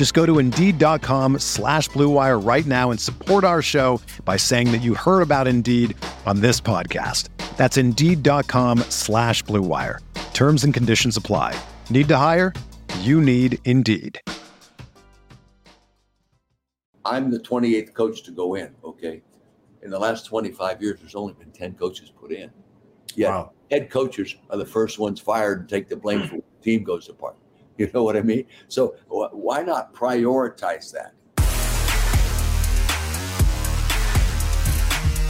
Just go to Indeed.com slash BlueWire right now and support our show by saying that you heard about Indeed on this podcast. That's Indeed.com slash BlueWire. Terms and conditions apply. Need to hire? You need Indeed. I'm the 28th coach to go in, okay? In the last 25 years, there's only been 10 coaches put in. Yeah, wow. head coaches are the first ones fired and take the blame for when the team goes apart. You know what I mean? So why not prioritize that?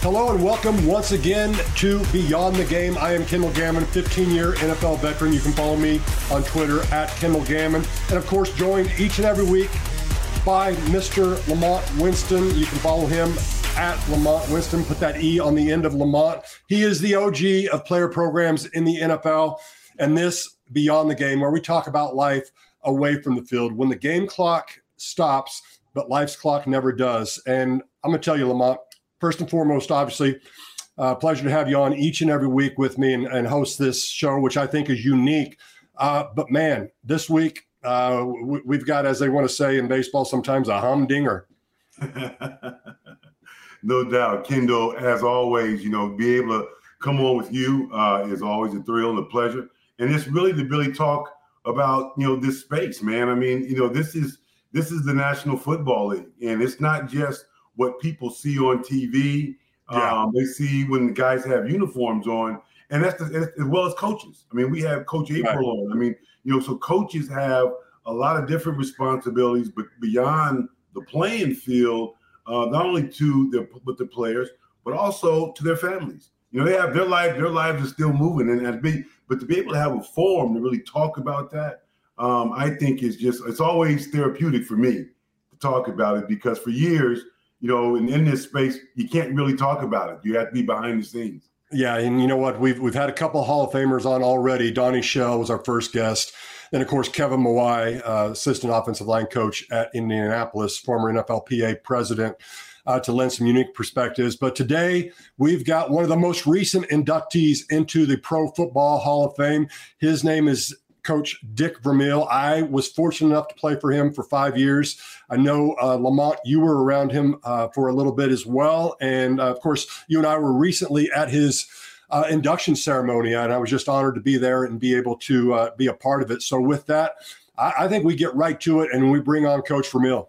Hello and welcome once again to Beyond the Game. I am Kendall Gammon, 15 year NFL veteran. You can follow me on Twitter at Kendall Gammon. And of course, joined each and every week by Mr. Lamont Winston. You can follow him at Lamont Winston. Put that E on the end of Lamont. He is the OG of player programs in the NFL. And this Beyond the Game, where we talk about life away from the field. When the game clock stops, but life's clock never does. And I'm going to tell you, Lamont, first and foremost, obviously, uh, pleasure to have you on each and every week with me and, and host this show, which I think is unique. Uh, but man, this week uh, we, have got, as they want to say in baseball, sometimes a humdinger. no doubt, Kendall. As always, you know, be able to come on with you uh, is always a thrill and a pleasure. And it's really to really talk about you know this space, man. I mean, you know, this is this is the National Football League, and it's not just what people see on TV. Yeah. Um, they see when the guys have uniforms on, and that's the, as well as coaches. I mean, we have Coach April right. on. I mean, you know, so coaches have a lot of different responsibilities, but beyond the playing field, uh, not only to their with the players, but also to their families. You know, they have their life, their lives are still moving, and to be, but to be able to have a forum to really talk about that, um, I think is just it's always therapeutic for me to talk about it because for years you know, in, in this space, you can't really talk about it. You have to be behind the scenes. Yeah, and you know what? We've we've had a couple Hall of Famers on already. Donnie Shell was our first guest. and of course, Kevin Mawae, uh, assistant offensive line coach at Indianapolis, former NFLPA president, uh, to lend some unique perspectives. But today, we've got one of the most recent inductees into the Pro Football Hall of Fame. His name is Coach Dick Vermeil. I was fortunate enough to play for him for five years. I know uh, Lamont, you were around him uh, for a little bit as well, and uh, of course, you and I were recently at his. Uh, induction ceremony, and I was just honored to be there and be able to uh, be a part of it. So, with that, I, I, think we get right to it and we bring on Coach Vermeil.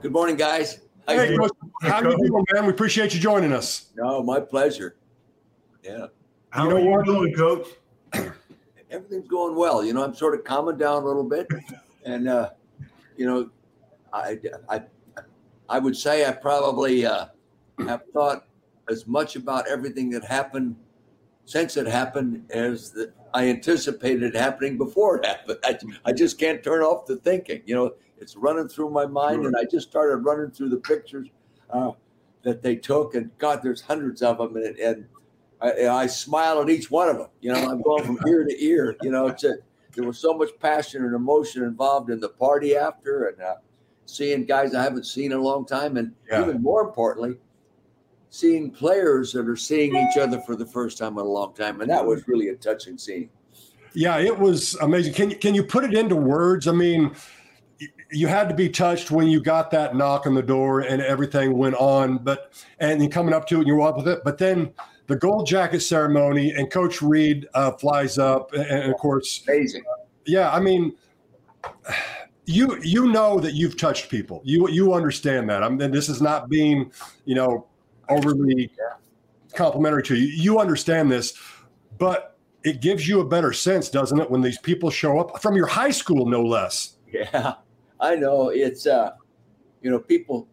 Good morning, guys. How hey, you how you doing, man? We appreciate you joining us. No, my pleasure. Yeah. How you know are you doing, Coach? Everything's going well. You know, I'm sort of calming down a little bit, and uh, you know, I I I would say I probably uh, have thought as much about everything that happened since it happened as I anticipated it happening before it happened. I, I just can't turn off the thinking. You know, it's running through my mind, and I just started running through the pictures uh, that they took, and God, there's hundreds of them, and, and I, I, smile at each one of them. You know, I'm going from ear to ear. You know, it's a, there was so much passion and emotion involved in the party after, and uh, seeing guys I haven't seen in a long time, and yeah. even more importantly, seeing players that are seeing each other for the first time in a long time, and that was really a touching scene. Yeah, it was amazing. Can you can you put it into words? I mean, you had to be touched when you got that knock on the door and everything went on, but and coming up to it and you're up with it. But then the gold jacket ceremony and Coach Reid uh, flies up, and, and, of course, amazing. Yeah, I mean, you you know that you've touched people. You you understand that. I mean, this is not being you know overly complimentary to you. You understand this, but it gives you a better sense, doesn't it, when these people show up from your high school, no less. Yeah, I know. It's uh, you know, people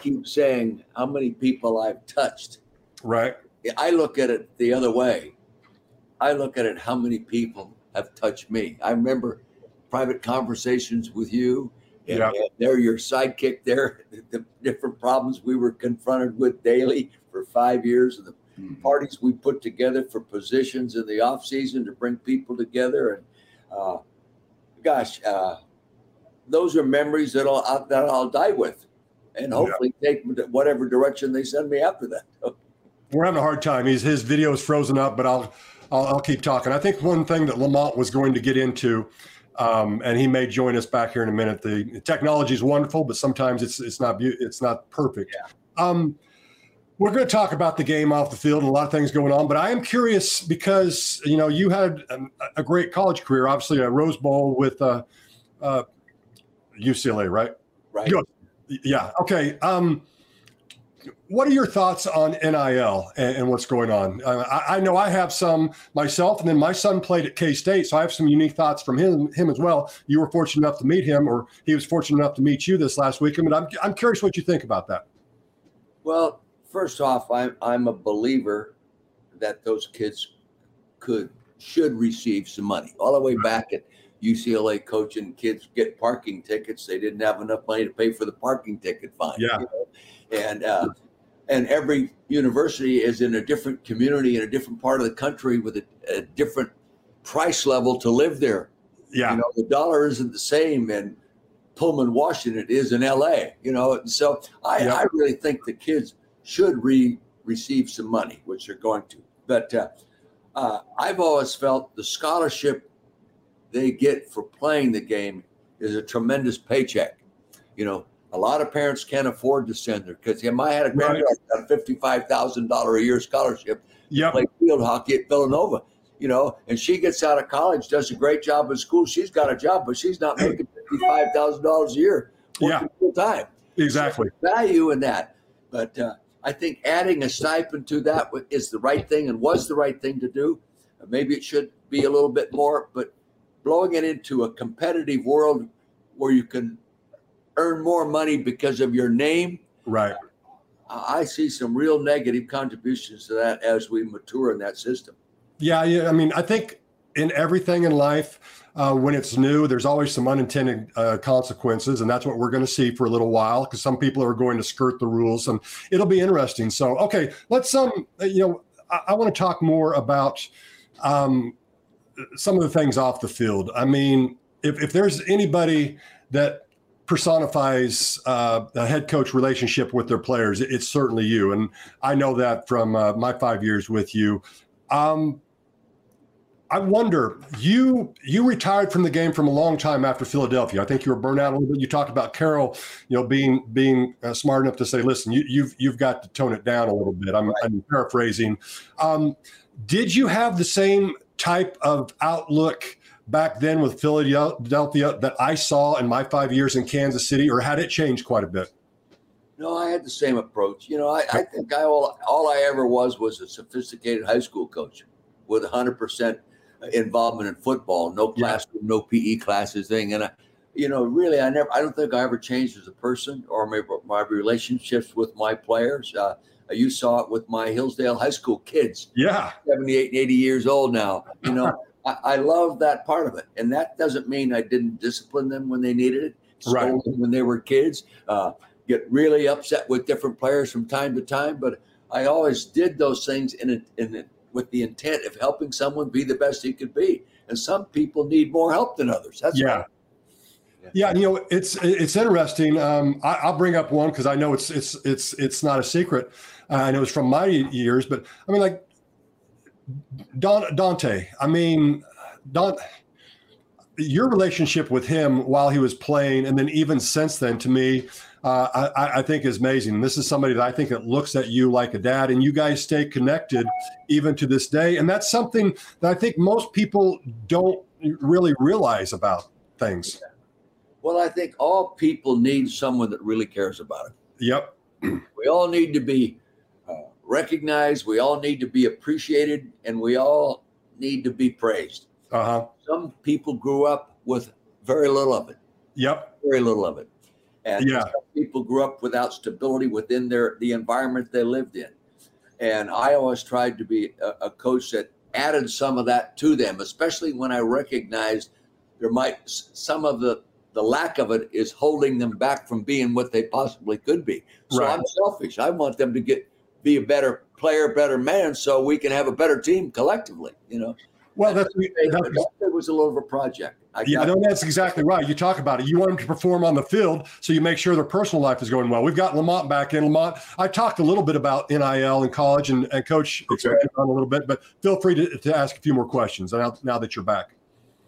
keep saying how many people I've touched. Right. I look at it the other way. I look at it how many people have touched me. I remember private conversations with you, and, yeah. and they're your sidekick there. The different problems we were confronted with daily for five years, and the mm-hmm. parties we put together for positions in the off season to bring people together. And uh, gosh, uh, those are memories that I'll that I'll die with, and hopefully yeah. take whatever direction they send me after that. We're having a hard time. He's his video is frozen up, but I'll, I'll I'll keep talking. I think one thing that Lamont was going to get into. Um, and he may join us back here in a minute. The technology is wonderful, but sometimes it's it's not it's not perfect. Yeah. Um, we're going to talk about the game off the field and a lot of things going on, but I am curious because you know you had a, a great college career, obviously a Rose Bowl with uh, uh, UCLA, right? Right. Good. Yeah. Okay. Um, what are your thoughts on NIL and, and what's going on? Uh, I, I, know I have some myself, and then my son played at K State, so I have some unique thoughts from him him as well. You were fortunate enough to meet him, or he was fortunate enough to meet you this last weekend. But I'm I'm curious what you think about that. Well, first off, I'm I'm a believer that those kids could should receive some money all the way back at UCLA coaching kids get parking tickets. They didn't have enough money to pay for the parking ticket fine. Yeah. You know? And uh, and every university is in a different community in a different part of the country with a, a different price level to live there. Yeah. You know, the dollar isn't the same in Pullman, Washington it is in LA, you know. So I, yeah. I really think the kids should re- receive some money, which they're going to. But uh, uh, I've always felt the scholarship they get for playing the game is a tremendous paycheck. You know, a lot of parents can't afford to send their kids. Yeah, I had a granddaughter got a fifty-five thousand dollar a year scholarship yep. to play field hockey at Villanova. You know, and she gets out of college, does a great job in school. She's got a job, but she's not making fifty-five thousand dollars a year yeah. full time. Exactly. So value in that, but uh, I think adding a stipend to that is the right thing and was the right thing to do. Maybe it should be a little bit more, but blowing it into a competitive world where you can earn more money because of your name. Right. I see some real negative contributions to that as we mature in that system. Yeah, yeah. I mean, I think in everything in life, uh, when it's new, there's always some unintended uh, consequences, and that's what we're going to see for a little while because some people are going to skirt the rules, and it'll be interesting. So, okay, let's um, you know, I, I want to talk more about um, some of the things off the field. I mean, if, if there's anybody that personifies uh, a head coach relationship with their players, it's certainly you. And I know that from uh, my five years with you. Um, I wonder, you you retired from the game from a long time after Philadelphia. I think you were burned out a little bit. You talked about Carol, you know, being being uh, smart enough to say, "Listen, you, have you've, you've got to tone it down a little bit." I'm, I'm paraphrasing. Um, did you have the same type of outlook back then with Philadelphia that I saw in my five years in Kansas City, or had it changed quite a bit? No, I had the same approach. You know, I, I think I all, all I ever was was a sophisticated high school coach with 100% involvement in football, no classroom, yeah. no PE classes thing. And I, you know, really, I never, I don't think I ever changed as a person or my, my relationships with my players. Uh, you saw it with my Hillsdale High School kids. Yeah. 78 and 80 years old now. You know, I, I, love that part of it. And that doesn't mean I didn't discipline them when they needed it, right. when they were kids, uh, get really upset with different players from time to time. But I always did those things in, a, in a, with the intent of helping someone be the best he could be. And some people need more help than others. That's yeah. Yeah, you know it's it's interesting. Um, I, will bring up one because I know it's it's it's it's not a secret. Uh, I know it's from my years, but I mean, like Dante. I mean, Don. Your relationship with him while he was playing, and then even since then, to me, uh, I, I, think is amazing. And this is somebody that I think that looks at you like a dad, and you guys stay connected even to this day. And that's something that I think most people don't really realize about things. Well, I think all people need someone that really cares about it. Yep. we all need to be recognized, we all need to be appreciated, and we all need to be praised. Uh-huh. Some people grew up with very little of it. Yep. Very little of it. And yeah. people grew up without stability within their the environment they lived in. And I always tried to be a, a coach that added some of that to them, especially when I recognized there might some of the the lack of it is holding them back from being what they possibly could be. So right. I'm selfish. I want them to get be a better player, better man, so we can have a better team collectively. You know. Well, that's, that's it was a little of a project. I yeah, no, that's exactly right. You talk about it. You want them to perform on the field, so you make sure their personal life is going well. We've got Lamont back in. Lamont, I talked a little bit about NIL in college, and, and Coach okay. on a little bit, but feel free to, to ask a few more questions now, now that you're back.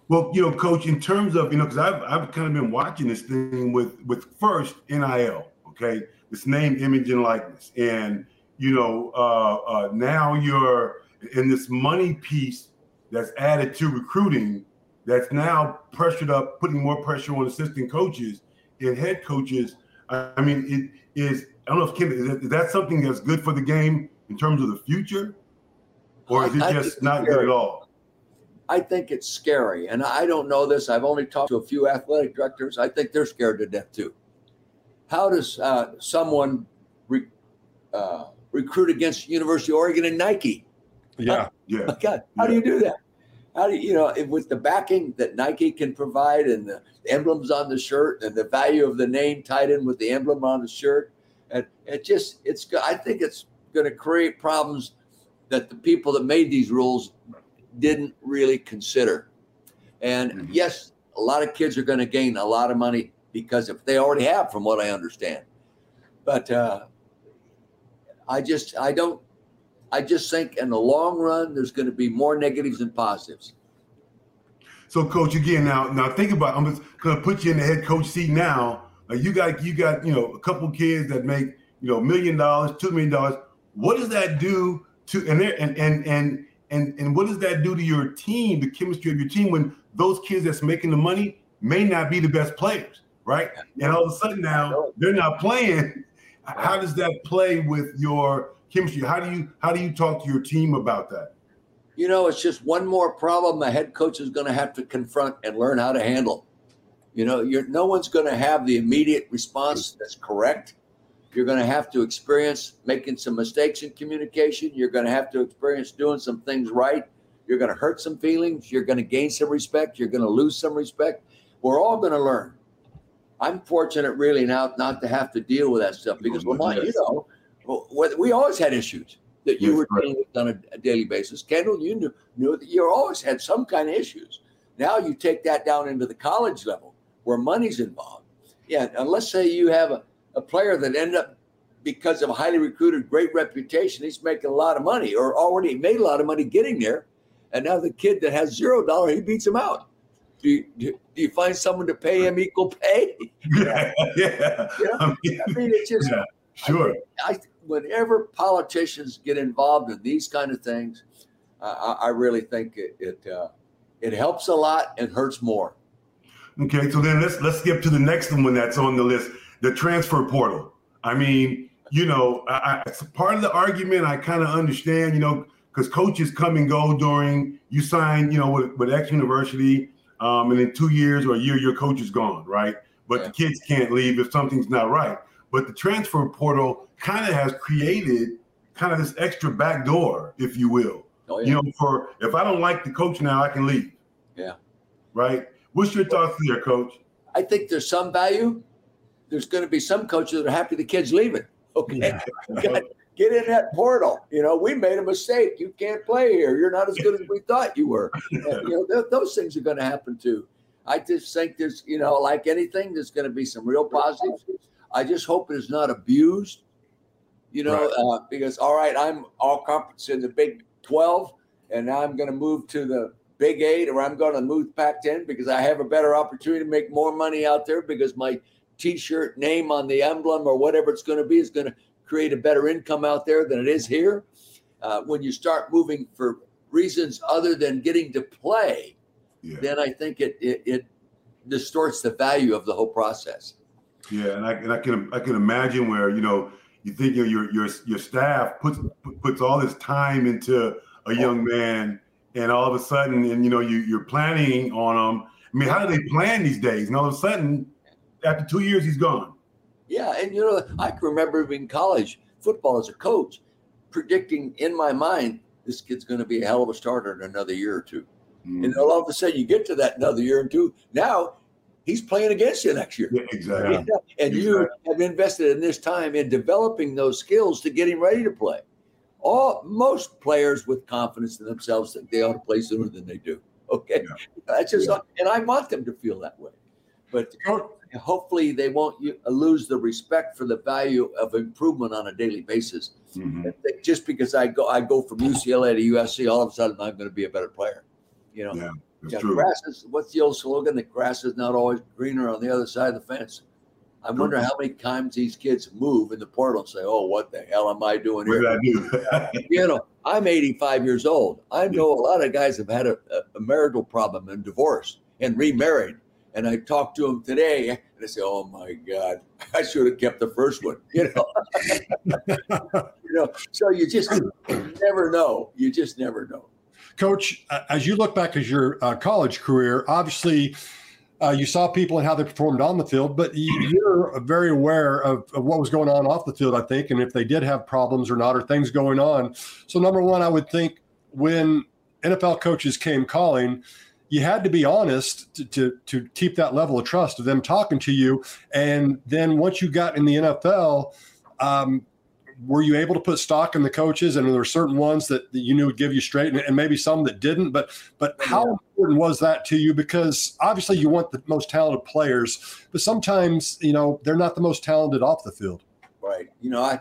Well, you know, Coach, in terms of you know, because I've I've kind of been watching this thing with with first NIL, okay, this name, image, and likeness, and you know, uh, uh, now you're in this money piece that's added to recruiting that's now pressured up, putting more pressure on assistant coaches and head coaches. I mean, it is, I don't know if Kim, is that, is that something that's good for the game in terms of the future? Or is it I just not good at all? I think it's scary. And I don't know this. I've only talked to a few athletic directors. I think they're scared to death too. How does uh, someone re, uh, recruit against University of Oregon and Nike. Yeah, yeah. Oh God, how yeah. do you do that? How do you, you know with the backing that Nike can provide and the emblems on the shirt and the value of the name tied in with the emblem on the shirt, and it just it's I think it's going to create problems that the people that made these rules didn't really consider. And mm-hmm. yes, a lot of kids are going to gain a lot of money because if they already have, from what I understand. But uh, I just I don't I just think in the long run there's going to be more negatives than positives. So, coach, again, now now think about. I'm just going to put you in the head coach seat now. Like you got you got you know a couple kids that make you know million dollars, two million dollars. What does that do to and and and and and and what does that do to your team, the chemistry of your team, when those kids that's making the money may not be the best players, right? And all of a sudden now they're not playing how does that play with your chemistry? How do you how do you talk to your team about that? You know, it's just one more problem a head coach is going to have to confront and learn how to handle. You know, you're no one's going to have the immediate response that's correct. You're going to have to experience making some mistakes in communication. You're going to have to experience doing some things right. You're going to hurt some feelings. You're going to gain some respect. You're going to lose some respect. We're all going to learn. I'm fortunate really now not to have to deal with that stuff because Lamont, you know, we always had issues that you yes, were dealing with on a, a, daily basis. Kendall, you knew, knew that you always had some kind of issues. Now you take that down into the college level where money's involved. Yeah, and let's say you have a, a player that ended up because of a highly recruited, great reputation, he's making a lot of money or already made a lot of money getting there. And now the kid that has zero dollar, he beats him out do you, do, you find someone to pay him equal pay? Yeah, yeah. You know? I, mean, I mean, it's just yeah, sure. I, I, whenever politicians get involved in these kind of things, uh, I, I, really think it it, uh, it helps a lot and hurts more. Okay, so then let's let's skip to the next one that's on the list: the transfer portal. I mean, you know, I, part of the argument I kind of understand, you know, because coaches come and go during you sign, you know, with, with X University um, and in two years or a year, your coach is gone, right? But yeah. the kids can't leave if something's not right. But the transfer portal kind of has created kind of this extra back door, if you will. Oh, yeah. You know, for if I don't like the coach now, I can leave. Yeah. Right. What's your thoughts there, coach? I think there's some value. There's going to be some coaches that are happy the kid's leaving. Okay. Yeah. get in that portal. You know, we made a mistake. You can't play here. You're not as good as we thought you were. And, you know, th- those things are going to happen too. I just think there's, you know, like anything, there's going to be some real positives. I just hope it is not abused, you know, right. uh, because, all right, I'm all conference in the Big 12, and now I'm going to move to the Big Eight, or I'm going to move Pac 10 because I have a better opportunity to make more money out there because my t shirt name on the emblem or whatever it's going to be is going to create a better income out there than it is here. Uh, when you start moving for reasons other than getting to play, yeah. then I think it, it, it distorts the value of the whole process. Yeah, and I and I can I can imagine where you know you think you know, your your your staff puts puts all this time into a young man, and all of a sudden, and you know you you're planning on them. I mean, how do they plan these days? And all of a sudden, after two years, he's gone. Yeah, and you know I can remember in college football as a coach, predicting in my mind this kid's going to be a hell of a starter in another year or 2 mm-hmm. And all of a sudden, you get to that another year or two. Now he's playing against you next year. Yeah, exactly. Yeah. And exactly. you have invested in this time in developing those skills to get him ready to play. All most players with confidence in themselves think they ought to play sooner than they do. Okay, yeah. that's just, yeah. and I want them to feel that way. But hopefully, they won't lose the respect for the value of improvement on a daily basis. Mm-hmm. Just because I go, I go from UCLA to USC, all of a sudden I'm going to be a better player. You know, yeah. That's yeah, true. grass is what's the old slogan? The grass is not always greener on the other side of the fence. I wonder how many times these kids move in the portal and say, "Oh, what the hell am I doing here?" What did I do? you know, I'm 85 years old. I know a lot of guys have had a, a marital problem and divorced and remarried. And I talked to him today, and I say, "Oh my God, I should have kept the first one." You know, you know. So you just never know. You just never know. Coach, as you look back at your uh, college career, obviously uh, you saw people and how they performed on the field, but you're very aware of, of, what was going on off the field, I think, and if they did have problems or not, or things going on. So, number one, I would think when NFL coaches came calling, you had to be honest to, to, to keep that level of trust of them talking to you. And then once you got in the NFL, um, were you able to put stock in the coaches? And there were certain ones that, that you knew would give you straight and, and, maybe some that didn't? But but how yeah. important was that to you? Because obviously you want the most talented players but sometimes you know they're not the most talented off the field. Right. You know i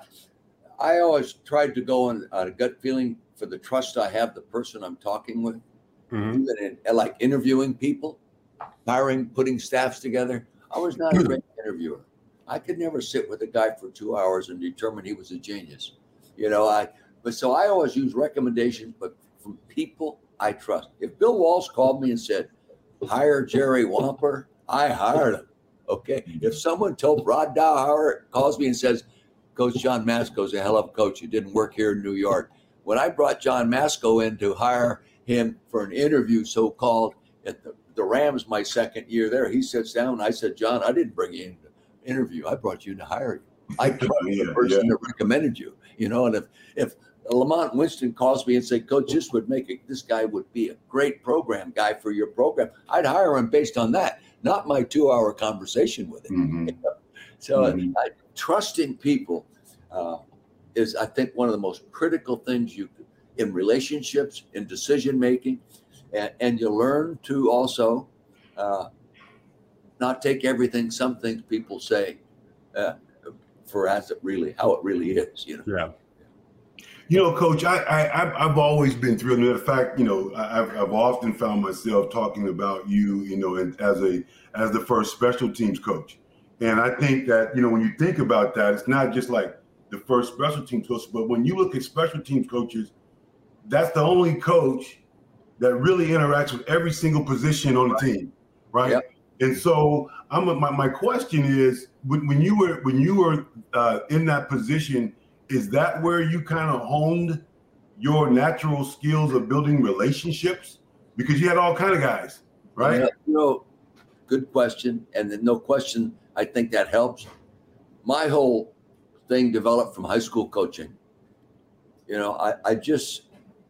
i always tried to go on, on a gut feeling for the trust i have the person i'm talking with mm-hmm. in, like interviewing people hiring putting staffs together i was not a great interviewer I could never sit with a guy for two hours and determine he was a genius. You know, I but so I always use recommendations, but from people I trust. If Bill Walsh called me and said, hire Jerry Wampfler, I hired him. Okay. If someone told Rod Dowhower calls me and says, Coach John Matsko's a hell of a coach. He didn't work here in New York. When I brought John Matsko in to hire him for an interview, so called at the, the Rams, my second year there, he sits down I said, John, I didn't bring you in interview. I brought you in to hire you. I trust yeah, the person yeah. that recommended you. You know, and if if Lamont Winston calls me and say, Coach, this would make it. This guy would be a great program guy for your program. I'd hire him based on that, not my two-hour conversation with him. Mm-hmm. So mm-hmm. I, trusting people uh, is, I think, one of the most critical things you in relationships, in decision making, and, and you learn to also uh, not take everything some things people say uh, for as it really how it really is you know? Yeah. You know coach i, I i've always been thrilled. In fact you know I've, I've often found myself talking about you you know and as a as the first special teams coach. And i think that you know when you think about that it's not just like the first special teams coach but when you look at special teams coaches that's the only coach that really interacts with every single position on the team right yep. And so I'm a, my, my question is when, when you were when you were uh, in that position, is that where you kind of honed your natural skills of building relationships? Because you had all kind of guys, right? Yeah, you know, good question, and then no question, I think that helps. My whole thing developed from high school coaching. You know, I, I just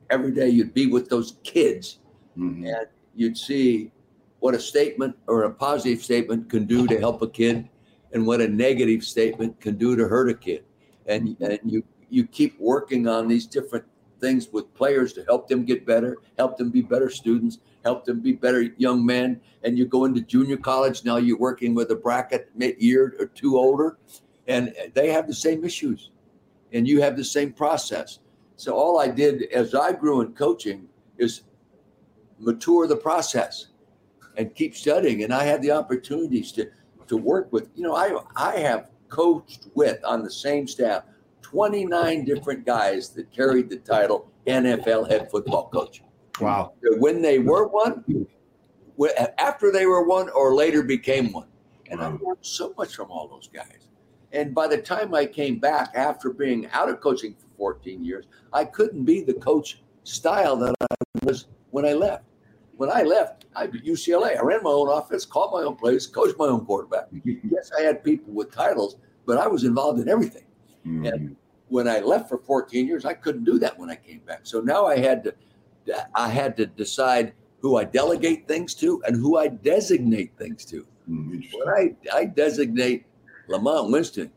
every day you'd be with those kids, mm-hmm. and you'd see what a statement or a positive statement can do to help a kid and what a negative statement can do to hurt a kid. And, and you, you keep working on these different things with players to help them get better, help them be better students, help them be better young men. And you go into junior college now, you're working with a bracket mid year or two older, and they have the same issues, and you have the same process. So all I did as I grew in coaching is mature the process and keep studying. And I had the opportunities to to work with. You know, I I have coached with on the same staff 29 different guys that carried the title NFL head football coach. Wow. When they were one, after they were one, or later became one. And I learned so much from all those guys. And by the time I came back after being out of coaching 14 years, I couldn't be the coach style that I was when I left. When I left, I UCLA. I ran my own offense, called my own plays, coached my own quarterback. yes, I had people with titles, but I was involved in everything. Mm-hmm. And when I left for 14 years, I couldn't do that when I came back. So now I had to I had to decide who I delegate things to and who I designate things to. Mm, when I, I designate Lamont Winston,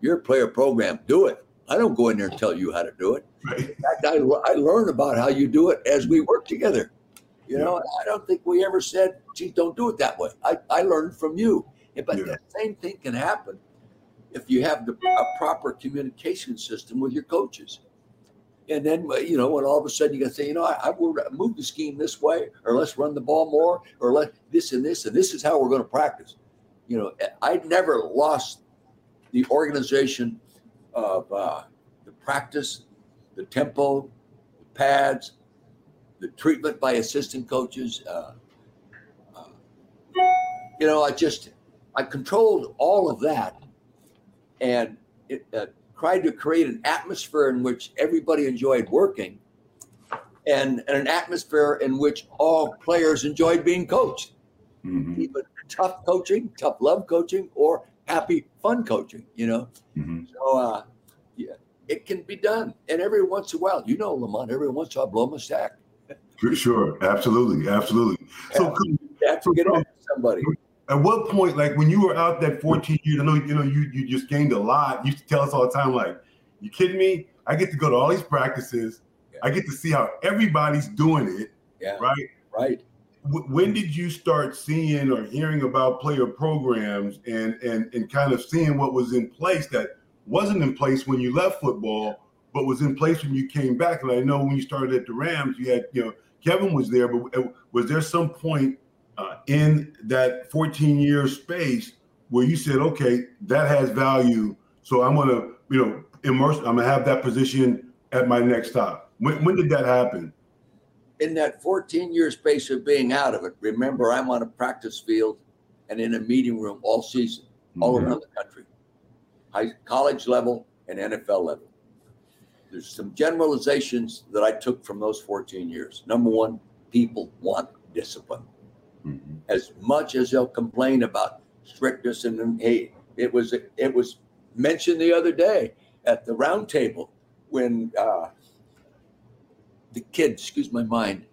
your player program, do it. I don't go in there and tell you how to do it. Right. In fact, I, I learn about how you do it as we work together. You yeah. know, I don't think we ever said, gee, don't do it that way. I, I learned from you. But yeah. the same thing can happen if you have the, a proper communication system with your coaches. And then, you know, when all of a sudden you got to say, you know, I, I will move the scheme this way, or let's run the ball more, or let this and this, and this is how we're going to practice. You know, eh, I never lost the organization of uh, the practice, the tempo, the pads, the treatment by assistant coaches. Uh, uh, you know, I just I controlled all of that and it, uh, tried to create an atmosphere in which everybody enjoyed working and, and an atmosphere in which all players enjoyed being coached. Mm-hmm. Even tough coaching, tough love coaching, or happy, fun coaching, you know? Mm-hmm. So, uh, yeah, it can be done. And every once in a while, you know, Lamont, every once in a while, blow my stack. For sure. Absolutely. Absolutely. Yeah. So, to get on somebody at what point, like when you were out that 14 years, I know you know you you just gained a lot. You used to tell us all the time, like, you kidding me? I get to go to all these practices. Yeah. I get to see how everybody's doing it. Yeah. Right. Right. When did you start seeing or hearing about player programs and and and kind of seeing what was in place that wasn't in place when you left football, but was in place when you came back? And I know when you started at the Rams, you had you know Kevin was there, but uh, was there some point uh, in that 14 year space where you said, okay, that has value. So I'm going to, you know, immerse, I'm going to have that position at my next stop. When, when did that happen? In that 14 year space of being out of it, remember, I'm on a practice field and in a meeting room all season, all mm-hmm. around the country, high college level and NFL level. There's some generalizations that I took from those 14 years. Number one, people want discipline mm-hmm. as much as they'll complain about strictness and hey, it was it was mentioned the other day at the round table when uh, the kid, excuse my mind,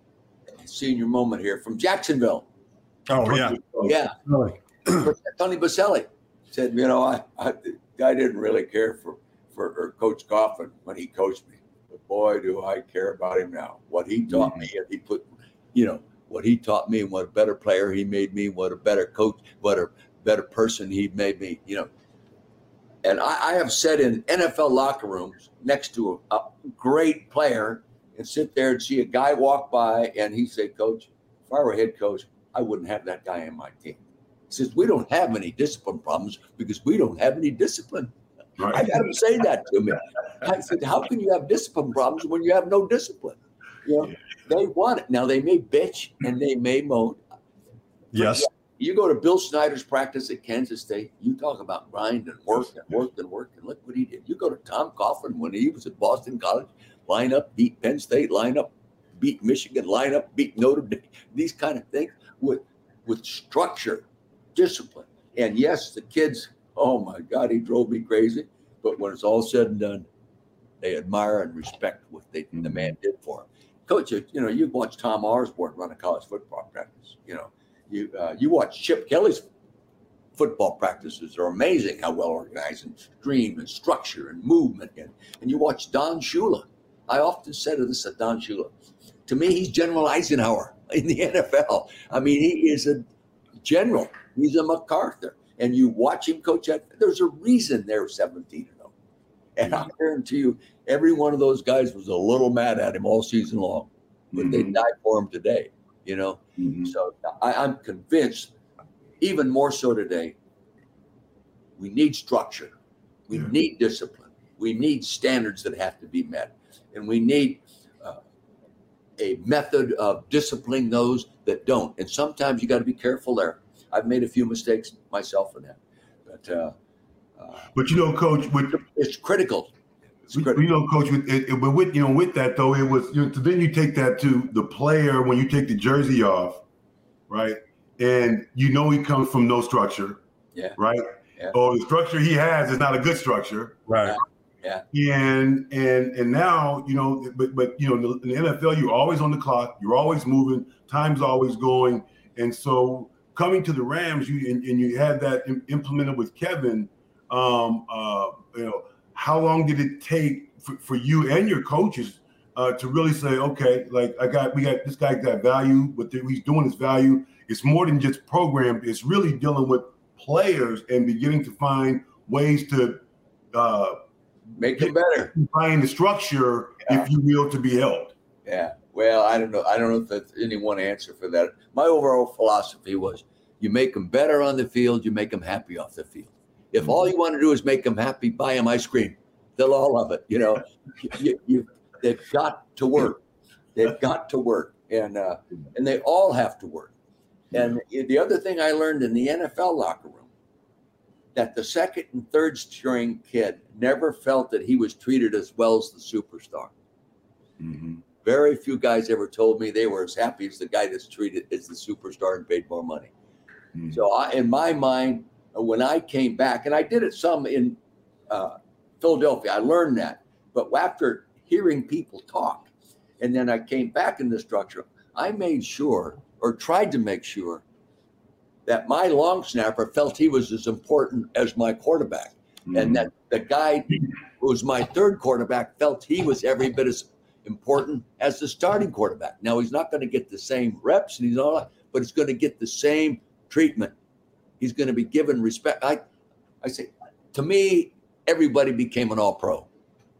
senior moment here from Jacksonville. Oh yeah, yeah. Tony Boselli said, you know, I, I the guy didn't really care for for Coach Coughlin when he coached me, but boy, do I care about him now. What he taught mm-hmm. me, and he put, you know, what he taught me and what a better player he made me, what a better coach, what a better person he made me, you know. And I, I have sat in NFL locker rooms next to a, a, great player and sit there and see a guy walk by and he say, Coach, if I were head coach, I wouldn't have that guy in my team. He says, We don't have any discipline problems because we don't have any discipline. Right. I got him say that to me. I said, How can you have discipline problems when you have no discipline? You know, they want it. Now they may bitch and they may moan. Yes. You go to Bill Snyder's practice at Kansas State. You talk about grind and work and work and work and look what he did. You go to Tom Coughlin when he was at Boston College, line up, beat Penn State, line up, beat Michigan, line up, beat Notre Dame. These kind of things with with structure, discipline. And yes, the kids, oh my God, he drove me crazy. But when it's all said and done, they admire and respect what they, the man did for them coach, you know, you watch Tom Osborne run a college football practice. You know, you uh, you watch Chip Kelly's football practices are amazing how well organized and stream and structure and movement and and you watch Don Shula. I often said to this at Don Shula, to me, he's General Eisenhower in the NFL. I mean, he is a general. He's a MacArthur. And you watch him coach at, there's a reason they're 17 0. And I guarantee you, every one of those guys was a little mad at him all season long, but mm-hmm. they died for him today, you know? Mm-hmm. So I, I'm convinced, even more so today, we need structure, we yeah. need discipline, we need standards that have to be met, and we need uh, a method of disciplining those that don't. And sometimes you got to be careful there. I've made a few mistakes myself in that, but uh, uh, but you know, Coach, with it's critical. It's critical. You know, Coach, with it, it, but with you know, with that though, it was you know, then you take that to the player when you take the jersey off, right? And you know he comes from no structure, yeah, right? Yeah. Or the structure he has is not a good structure, right? Yeah. And and and now you know, but but you know, in the NFL, you're always on the clock, you're always moving, time's always going, and so coming to the Rams, you and, and you had that implemented with Kevin. Um, uh, you know, how long did it take for, for you and your coaches uh, to really say, okay, like I got, we got this guy got value, but he's doing his value. It's more than just program. It's really dealing with players and beginning to find ways to uh, make it better. Find the structure, yeah. if you will, to be held. Yeah. Well, I don't know. I don't know if that's any one answer for that. My overall philosophy was you make them better on the field, you make them happy off the field. If all you want to do is make them happy, buy them ice cream. They'll all love it. You know, you, you, they've got to work. They've got to work, and uh, and they all have to work. And the other thing I learned in the NFL locker room that the second and third string kid never felt that he was treated as well as the superstar. Mm-hmm. Very few guys ever told me they were as happy as the guy that's treated as the superstar and paid more money. Mm-hmm. So, I, in my mind, when I came back, and I did it some in uh, Philadelphia, I learned that. But after hearing people talk, and then I came back in the structure, I made sure or tried to make sure that my long snapper felt he was as important as my quarterback. Mm-hmm. And that the guy who was my third quarterback felt he was every bit as important as the starting quarterback. Now he's not going to get the same reps and he's all that, but he's going to get the same treatment. He's going to be given respect. I, I say, to me, everybody became an all pro.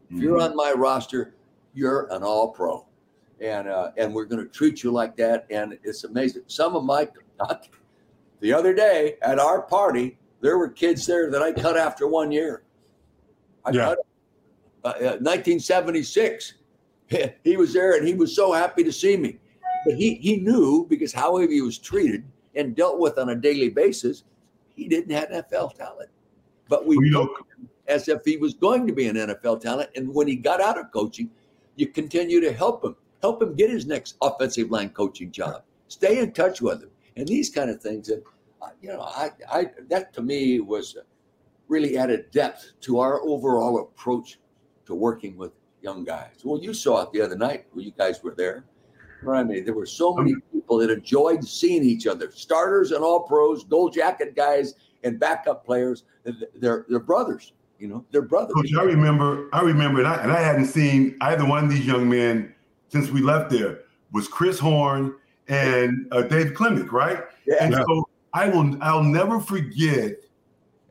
If you're mm-hmm. on my roster, you're an all pro. And, uh, and we're going to treat you like that. And it's amazing. Some of my, the other day at our party, there were kids there that I cut after one year. I yeah. cut uh, 1976. He was there and he was so happy to see me. But he, he knew because how he was treated and dealt with on a daily basis, he didn't have NFL talent. But we well, as if he was going to be an NFL talent. And when he got out of coaching, you continue to help him, help him get his next offensive line coaching job. Stay in touch with him, and these kind of things. And uh, you know, I, I that to me was really added depth to our overall approach to working with young guys. Well, you saw it the other night. Well, you guys were there. I mean, there were so many people that enjoyed seeing each other, starters and all pros, gold jacket guys and backup players. They're they're brothers, you know, they're brothers. Coach, I remember, I remember, and I, and I hadn't seen either one of these young men since we left there. Was Chris Horn and uh, Dave Klemic, right? Yeah. And yeah. so I will, I'll never forget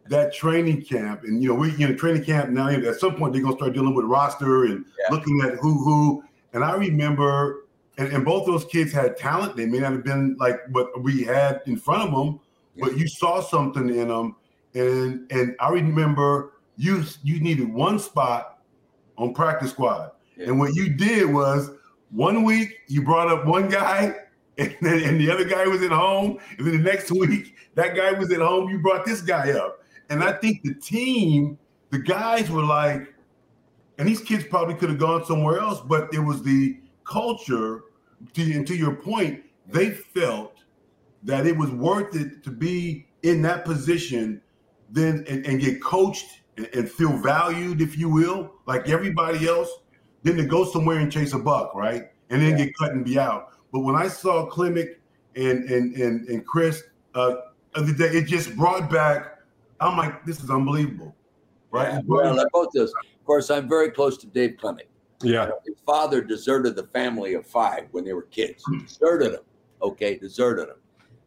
that training camp. And you know, we you know training camp now. At some point, they're gonna start dealing with roster and yeah. looking at who who. And I remember and, and both those kids had talent. They may not have been like what we had in front of them, yeah. but you saw something in them. And and I remember you you needed one spot on practice squad, yeah. and what you did was one week you brought up one guy, and then and the other guy was at home, and then the next week that guy was at home. You brought this guy up, and I think the team, the guys were like, and these kids probably could have gone somewhere else, but it was the culture, to, and to your point, they felt that it was worth it to be in that position then and, and get coached and, and, feel valued, if you will, like everybody else, than to go somewhere and chase a buck, right? And then yeah. get cut and be out. But when I saw Klemic and and and, and Chris uh, the day, it just brought back. I'm like, this is unbelievable, right? Yeah, well, both those. Of course, I'm very close to Dave Klemic. Yeah. His father deserted the family of five when they were kids. Deserted them. Okay, deserted them.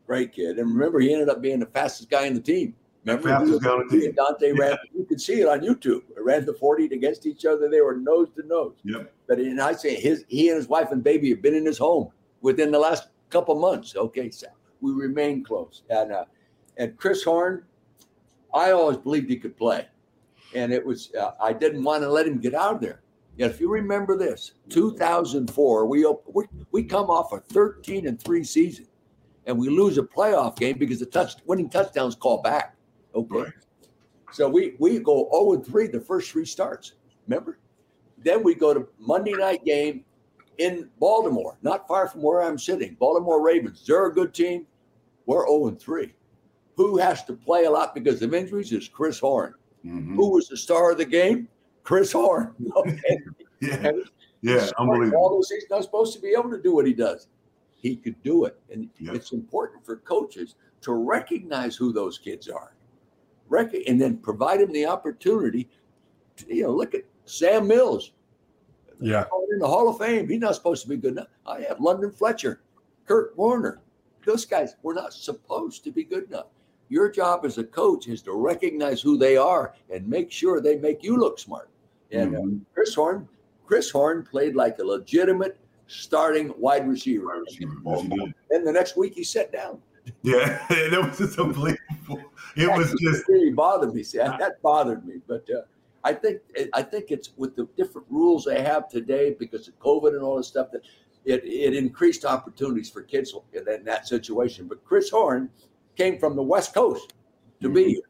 Great kid. And remember, he ended up being the fastest guy in the team. Remember, Fastest guy on the he team. Dante ran. You can see it on YouTube. They ran the forty against each other. They were nose to nose. Yep. But and I say his he and his wife and baby have been in his home within the last couple months. Okay, so we remain close. And uh, and Chris Horn, I always believed he could play, and it was uh, I didn't want to let him get out of there. Yet if you remember this, 2004, we we we come off a 13 and three season, and we lose a playoff game because the touch winning touchdowns called back. Okay. Right. So we we go 0 and 3 the first three starts. Remember? Then we go to Monday night game in Baltimore, not far from where I'm sitting. Baltimore Ravens. They're a good team. We're 0 and 3. Who has to play a lot because of injuries is Chris Horn. Mhm. Who was the star of the game? Chris Horn. Okay. Yeah. Yeah. Unbelievable. Although he's not supposed to be able to do what he does, he could do it. And Yeah. it's important for coaches to recognize who those kids are, and then provide them the opportunity. To, you know, look at Sam Mills Yeah. in the Hall of Fame. He's not supposed to be good enough. I have London Fletcher, Kurt Warner. Those guys were not supposed to be good enough. Your job as a coach is to recognize who they are and make sure they make you look smart. And Mhm. Chris Horn, Chris Horn played like a legitimate starting wide receiver. Yes, he did. Then the next week he sat down. Yeah, that was just unbelievable. It was just really bothered me. See, that, that bothered me. But uh, I think I think it's with the different rules they have today because of COVID and all this stuff that it, it increased opportunities for kids in that, in that situation. But Chris Horn came from the West Coast to be here.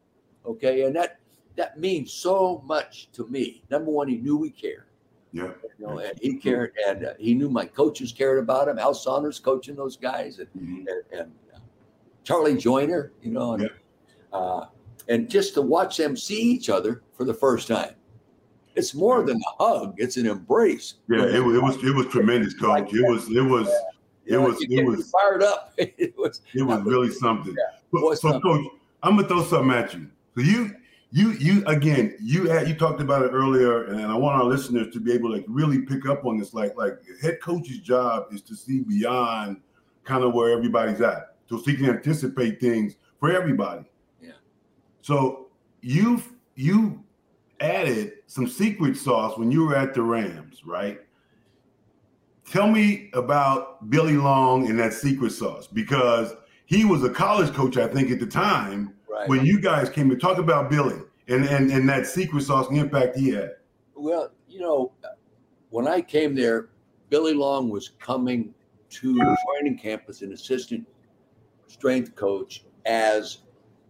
Okay, and that that means so much to me. Number one, he knew we cared. yeah. You know, and he cared, and uh, he knew my coaches cared about him. Al Saunders coaching those guys, and Mhm. and, and uh, Charlie Joiner, you know, and, uh, and just to watch them see each other for the first time. It's more than a hug; it's an embrace. Yeah, it was it was it was tremendous, coach. It was it was it was it was fired up. it was it was really something. So, something. coach, I'm gonna throw something at you. So you you you again you had you talked about it earlier, and I want our listeners to be able to like really pick up on this. Like like head coach's job is to see beyond kind of where everybody's at, so he can anticipate things for everybody. So you you added some secret sauce when you were at the Rams, right? Tell me about Billy Long and that secret sauce because he was a college coach, I think, at the time right. when you guys came to talk about Billy and, and, and that secret sauce and the impact he had. Well, you know, when I came there, Billy Long was coming to training camp as an assistant strength coach as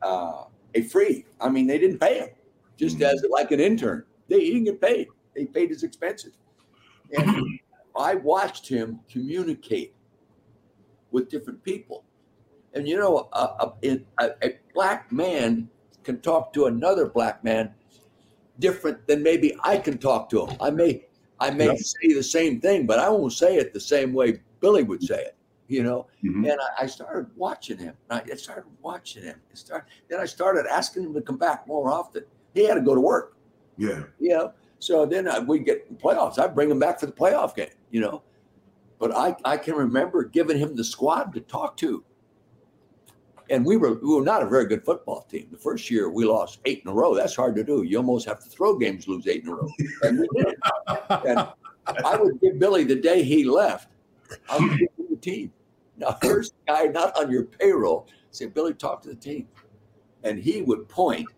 uh, a free. I mean, they didn't pay him, just mm-hmm. as like an intern. They he didn't get paid. They paid his expenses, and I watched him communicate with different people. And you know, a, a, a, a black man can talk to another black man different than maybe I can talk to him. I may I may Yep. say the same thing, but I won't say it the same way Billy would say it. You know, Mhm. and I, I started watching him. I I started watching him. I start, then I started asking him to come back more often. He had to go to work. Yeah. You know, so then I, we get playoffs. I bring him back for the playoff game. You know, but I I can remember giving him the squad to talk to. And we were we were not a very good football team. The first year we lost eight in a row. That's hard to do. You almost have to throw games, lose eight in a row. And we did. And I would give Billy the day he left. I would give the team. Now here's a guy not on your payroll. Say, Billy, talk to the team, and he would point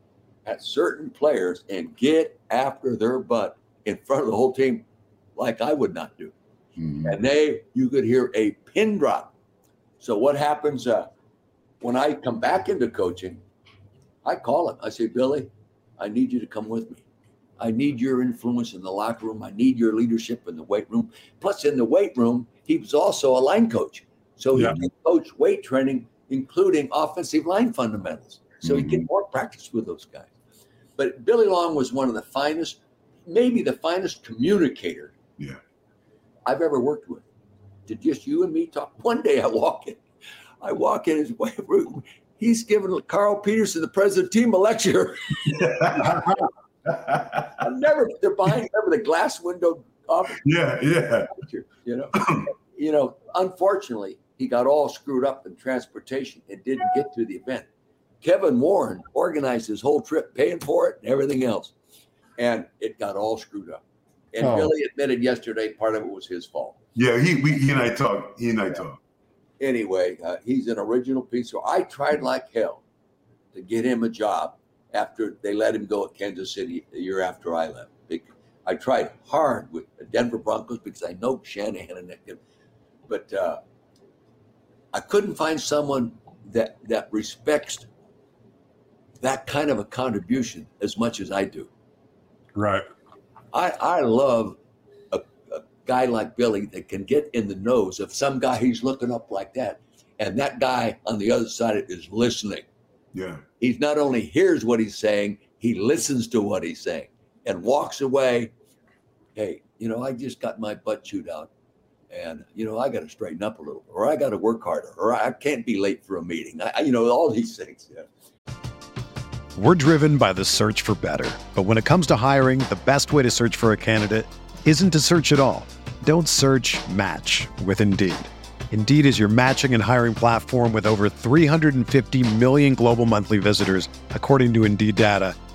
at certain players and get after their butt in front of the whole team, like I would not do Mhm. and they you could hear a pin drop. So what happens uh, when I come back into coaching? I call him. I say, Billy, I need you to come with me. I need your influence in the locker room. I need your leadership in the weight room. Plus, in the weight room, he was also a line coach, so he Yeah. can coach weight training, including offensive line fundamentals. So he get mm-hmm. more practice with those guys. But Billy Long was one of the finest, maybe the finest communicator Yeah. I've ever worked with. To just you and me talk. One day I walk in, I walk in his room. He's giving Carl Peterson, the president of the team, a lecture. I'm never they're behind remember the glass window yeah, yeah. You know, you know. Unfortunately, he got all screwed up in transportation and didn't get to the event. Kevin Warren organized his whole trip, paying for it and everything else, and it got all screwed up. And Oh. Billy admitted yesterday part of it was his fault. Yeah, he we, he and I talked. He and I talked. Anyway, uh, he's an original piece. So I tried like hell to get him a job after they let him go at Kansas City a year after I left. I tried hard with the Denver Broncos because I know Shanahan and that, but uh, I couldn't find someone that that respects that kind of a contribution as much as I do. Right. I, I love a, a guy like Billy that can get in the nose of some guy he's looking up like that. And that guy on the other side is listening. Yeah, He's not only hears what he's saying, he listens to what he's saying and walks away. Hey, you know, I just got my butt chewed out. And, you know, I got to straighten up a little, or I got to work harder, or I can't be late for a meeting. I, you know, all these things. Yeah. We're driven by the search for better. But when it comes to hiring, the best way to search for a candidate isn't to search at all. Don't search match with Indeed. Indeed is your matching and hiring platform with over 350 million global monthly visitors, according to Indeed data,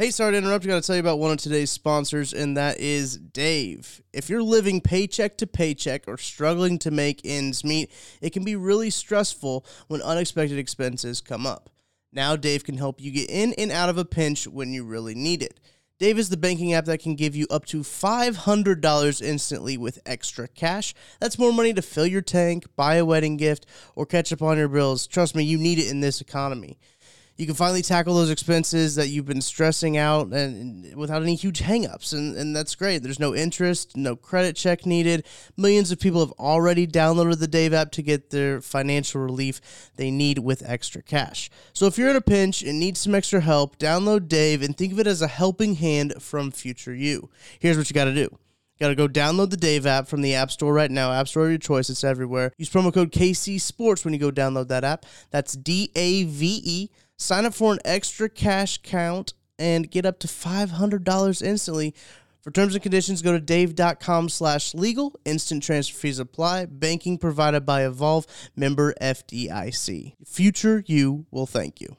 Hey, sorry to interrupt. I got to tell you about one of today's sponsors, and that is Dave. If you're living paycheck to paycheck or struggling to make ends meet, it can be really stressful when unexpected expenses come up. Now, Dave can help you get in and out of a pinch when you really need it. Dave is the banking app that can give you up to $500 instantly with extra cash. That's more money to fill your tank, buy a wedding gift, or catch up on your bills. Trust me, you need it in this economy you can finally tackle those expenses that you've been stressing out and, and without any huge hangups and, and that's great there's no interest no credit check needed millions of people have already downloaded the dave app to get their financial relief they need with extra cash so if you're in a pinch and need some extra help download dave and think of it as a helping hand from future you here's what you got to do Got to go download the Dave app from the App Store right now. App Store of your choice, it's everywhere. Use promo code KC Sports when you go download that app. That's D A V E. Sign up for an extra cash count and get up to $500 instantly. For terms and conditions, go to dave.com slash legal. Instant transfer fees apply. Banking provided by Evolve, member FDIC. Future you will thank you.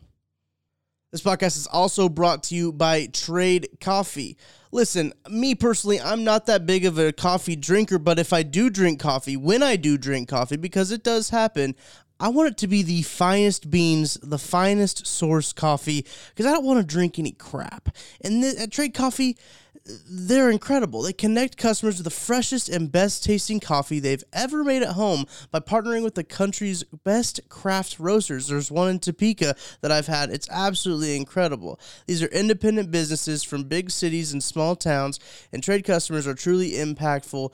This podcast is also brought to you by Trade Coffee. Listen, me personally, I'm not that big of a coffee drinker, but if I do drink coffee, when I do drink coffee, because it does happen, I want it to be the finest beans, the finest source coffee, because I don't want to drink any crap. And th- at Trade Coffee, they're incredible. They connect customers with the freshest and best tasting coffee they've ever made at home by partnering with the country's best craft roasters. There's one in Topeka that I've had. It's absolutely incredible. These are independent businesses from big cities and small towns, and trade customers are truly impactful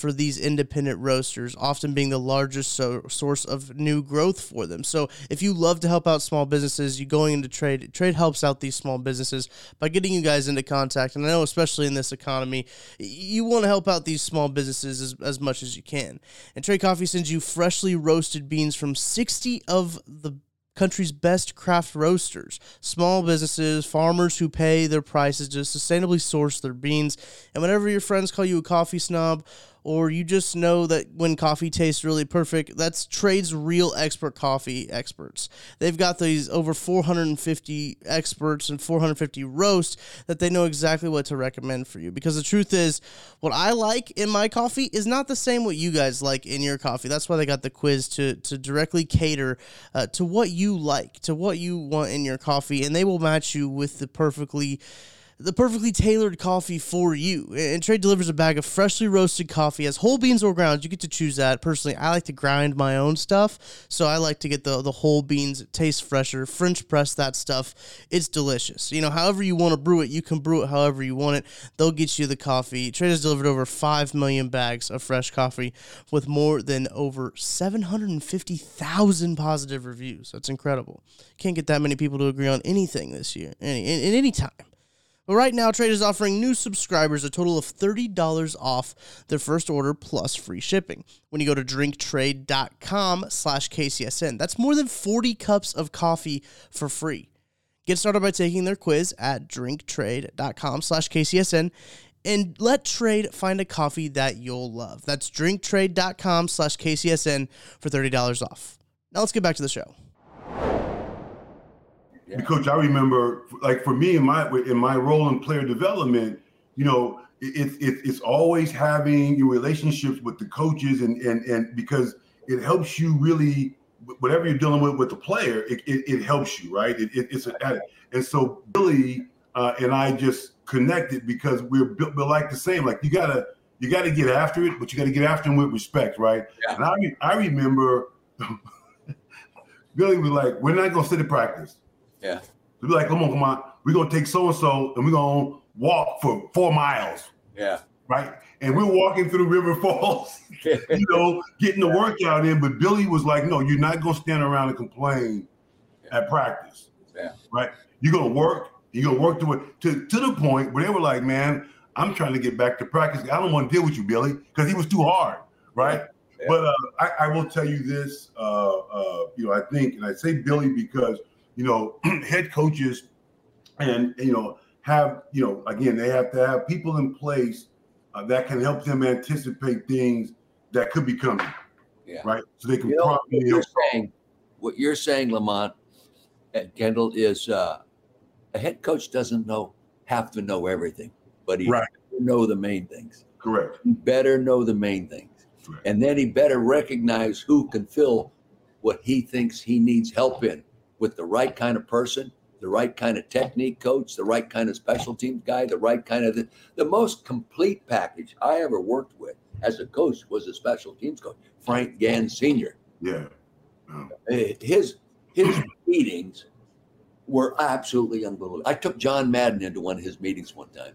for these independent roasters, often being the largest so- source of new growth for them. So, if you love to help out small businesses, you going into trade, trade helps out these small businesses by getting you guys into contact. And I know, especially in this economy, you want to help out these small businesses as, as much as you can. And Trade Coffee sends you freshly roasted beans from 60 of the country's best craft roasters, small businesses, farmers who pay their prices to sustainably source their beans. And whenever your friends call you a coffee snob or you just know that when coffee tastes really perfect, that's Trade's real expert coffee experts. They've got these over 450 experts and 450 roasts that they know exactly what to recommend for you. Because the truth is, what I like in my coffee is not the same what you guys like in your coffee. That's why they got the quiz to to directly cater uh, to what you like, to what you want in your coffee, and they will match you with the perfectly the perfectly tailored coffee for you. And Trade delivers a bag of freshly roasted coffee as whole beans or grounds. You get to choose that. Personally, I like to grind my own stuff, so I like to get the the whole beans. It tastes fresher. French press that stuff. It's delicious. You know, however you want to brew it, you can brew it however you want it. They'll get you the coffee. Trade has delivered over 5 million bags of fresh coffee with more than over 750,000 positive reviews. That's incredible. Can't get that many people to agree on anything this year, any, in, in any time. But right now, Trade is offering new subscribers a total of $30 off their first order plus free shipping when you go to drinktrade.com slash KCSN. That's more than 40 cups of coffee for free. Get started by taking their quiz at drinktrade.com slash KCSN and let Trade find a coffee that you'll love. That's drinktrade.com slash KCSN for $30 off. Now let's get back to the show. Yeah. Coach, I remember, like for me in my in my role in player development, you know, it's it, it's always having your relationships with the coaches and and and because it helps you really whatever you're dealing with with the player, it, it, it helps you, right? It, it's a, and so Billy uh, and I just connected because we're built we're like the same. Like you gotta you gotta get after it, but you gotta get after it with respect, right? Yeah. And I I remember Billy was like, "We're not gonna sit in practice." Yeah. To be like, come on, come on, we're gonna take so and so and we're gonna walk for four miles. Yeah. Right. And we're walking through River Falls, you know, getting the workout in. But Billy was like, no, you're not gonna stand around and complain yeah. at practice. Yeah. Right. You're gonna work. You're gonna work to it to, to the point where they were like, man, I'm trying to get back to practice. I don't want to deal with you, Billy, because he was too hard. Right. Yeah. But uh, I, I, will tell you this, uh, uh, you know, I think, and I say Billy because you know, head coaches and, you know, have, you know, again, they have to have people in place uh, that can help them anticipate things that could be coming. Yeah. Right. So they can you know. What you're, saying, what you're saying, Lamont and Kendall, is uh, a head coach doesn't know have to know everything, but he right. know the main things. Correct. He better know the main things. Right. And then he better recognize who can fill what he thinks he needs help in with the right kind of person, the right kind of technique coach, the right kind of special teams guy, the right kind of the, the most complete package I ever worked with as a coach was a special teams coach, Frank Gansz Sr. Yeah. Oh. His his meetings were absolutely unbelievable. I took John Madden into one of his meetings one time.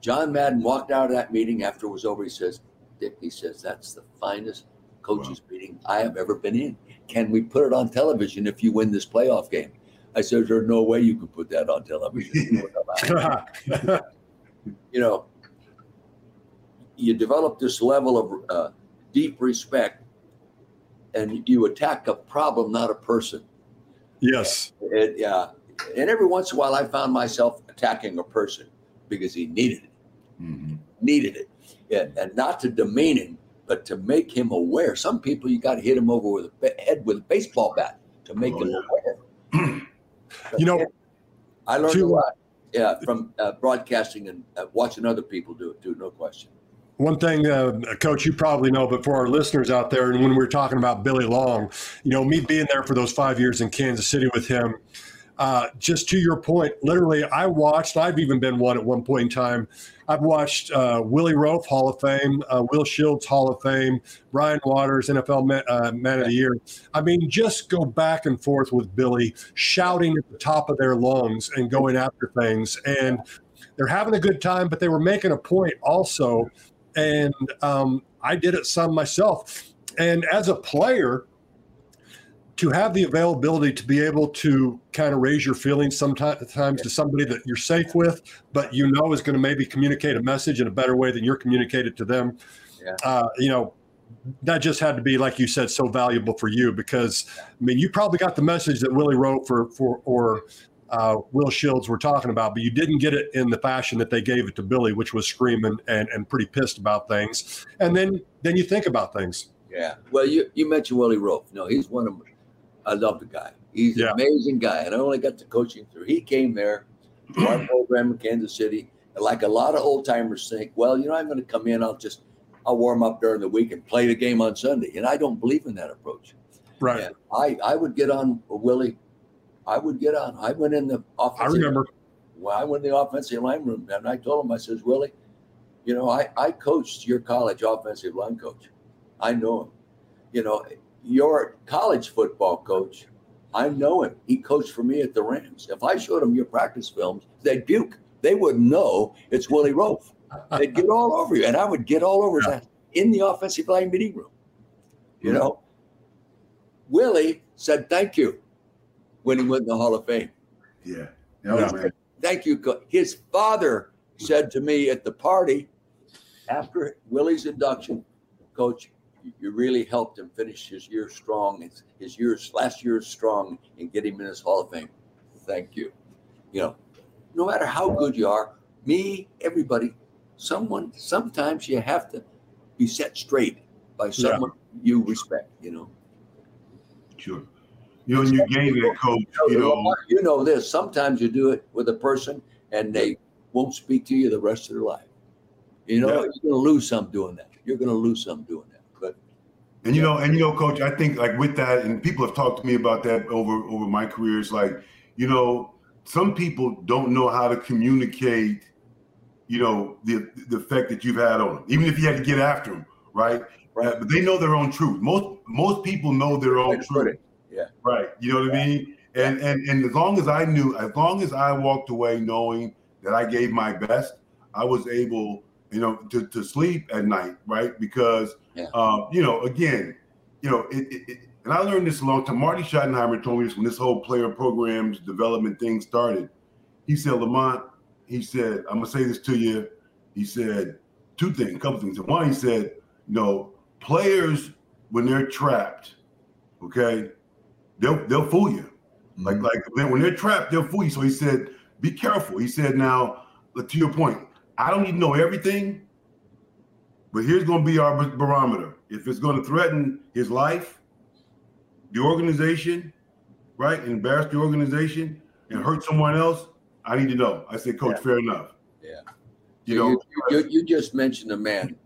John Madden walked out of that meeting after it was over. He says, Dick, he says, that's the finest coaches wow. meeting I have ever been in can we put it on television if you win this playoff game? I said, there's no way you can put that on television. you know, you develop this level of uh, deep respect and you attack a problem, not a person. Yes. And, yeah. And every once in a while, I found myself attacking a person because he needed it. Mm-hmm. Needed it. And, and not to demean him, but to make him aware. Some people you got to hit him over with a head with a baseball bat to make oh, him yeah. aware. you know, I learned to, a lot. Yeah, from uh, broadcasting and uh, watching other people do it too. No question. One thing, uh, Coach, you probably know, but for our listeners out there, and when we we're talking about Billy Long, you know, me being there for those five years in Kansas City with him, uh, just to your point, literally, I watched. I've even been one at one point in time. I've watched uh, Willie Roaf, Hall of Fame, uh, Will Shields, Hall of Fame, Brian Waters, NFL Man, uh, Man of the Year. I mean, just go back and forth with Billy, shouting at the top of their lungs and going after things. And they're having a good time, but they were making a point also. And um, I did it some myself. And as a player, to have the availability to be able to kind of raise your feelings sometimes to somebody that you're safe with, but you know is going to maybe communicate a message in a better way than you're communicated to them. Yeah. Uh, you know, that just had to be, like you said, so valuable for you because I mean, you probably got the message that Willie Roaf for for or uh, Will Shields were talking about, but you didn't get it in the fashion that they gave it to Billy, which was screaming and, and pretty pissed about things. And then then you think about things. Yeah. Well, you, you mentioned Willie Roaf. No, he's one of I love the guy. He's Yeah. an amazing guy, and I only got the coaching through. He came there to our program in Kansas City, and like a lot of old timers think, well, you know, I'm going to come in, I'll just I'll warm up during the week and play the game on Sunday, and I don't believe in that approach. Right. And I I would get on Willie. I would get on. I went in the office. I remember. Well, I went in the offensive line room and I told him, I says, Willie, you know, I, I coached your college offensive line coach. I know him. You know, your college football coach, I know him. He coached for me at the Rams. If I showed them your practice films, they'd puke. They wouldn't know it's Willie Roaf. They'd get all over you. And I would get all over Yeah. that in the offensive line meeting room. You know, Willie said thank you when he went in the Hall of Fame. Yeah. Yeah. man. Thank you. His father said to me at the party after Willie's induction, Coach, you- really helped him finish his year strong. His, his years last year strong and get him in his Hall of Fame. Thank you. You know, no matter how good you are, me, everybody, someone, sometimes you have to be set straight by someone you respect. You know. Sure. You know, and you gain that coach, you know. you know this. Sometimes you do it with a person and they won't speak to you the rest of their life. You know, Yeah. you're going to lose some doing that. You're going to lose some doing that. And you know, and you know, coach, I think like with that, and people have talked to me about that over over my career. It's like, you know, some people don't know how to communicate, you know, the the effect that you've had on them, even if you had to get after them, right? Right. But they know their own truth. Most most people know their own Way to put truth. Yeah. Right. You know what I mean? And and and as long as I knew, as long as I walked away knowing that I gave my best, I was able, you know, to, to sleep at night, right? Because Yeah. um, you know, again, you know, it, it, it and I learned this a long time. Marty Schottenheimer told me this when this whole player programs development thing started. He said, Lamont, he said, I'm gonna say this to you. He said two things, a couple things. One, he said, you know, players when they're trapped, okay, they'll they'll fool you. Like like when they're trapped, they'll fool you. So he said, be careful. He said, now to your point, I don't need to know everything, but here's going to be our barometer. If it's going to threaten his life, the organization, right, embarrass the organization and hurt someone else, I need to know. I said, Coach, fair enough. Yeah. You know, you, you, you just mentioned a man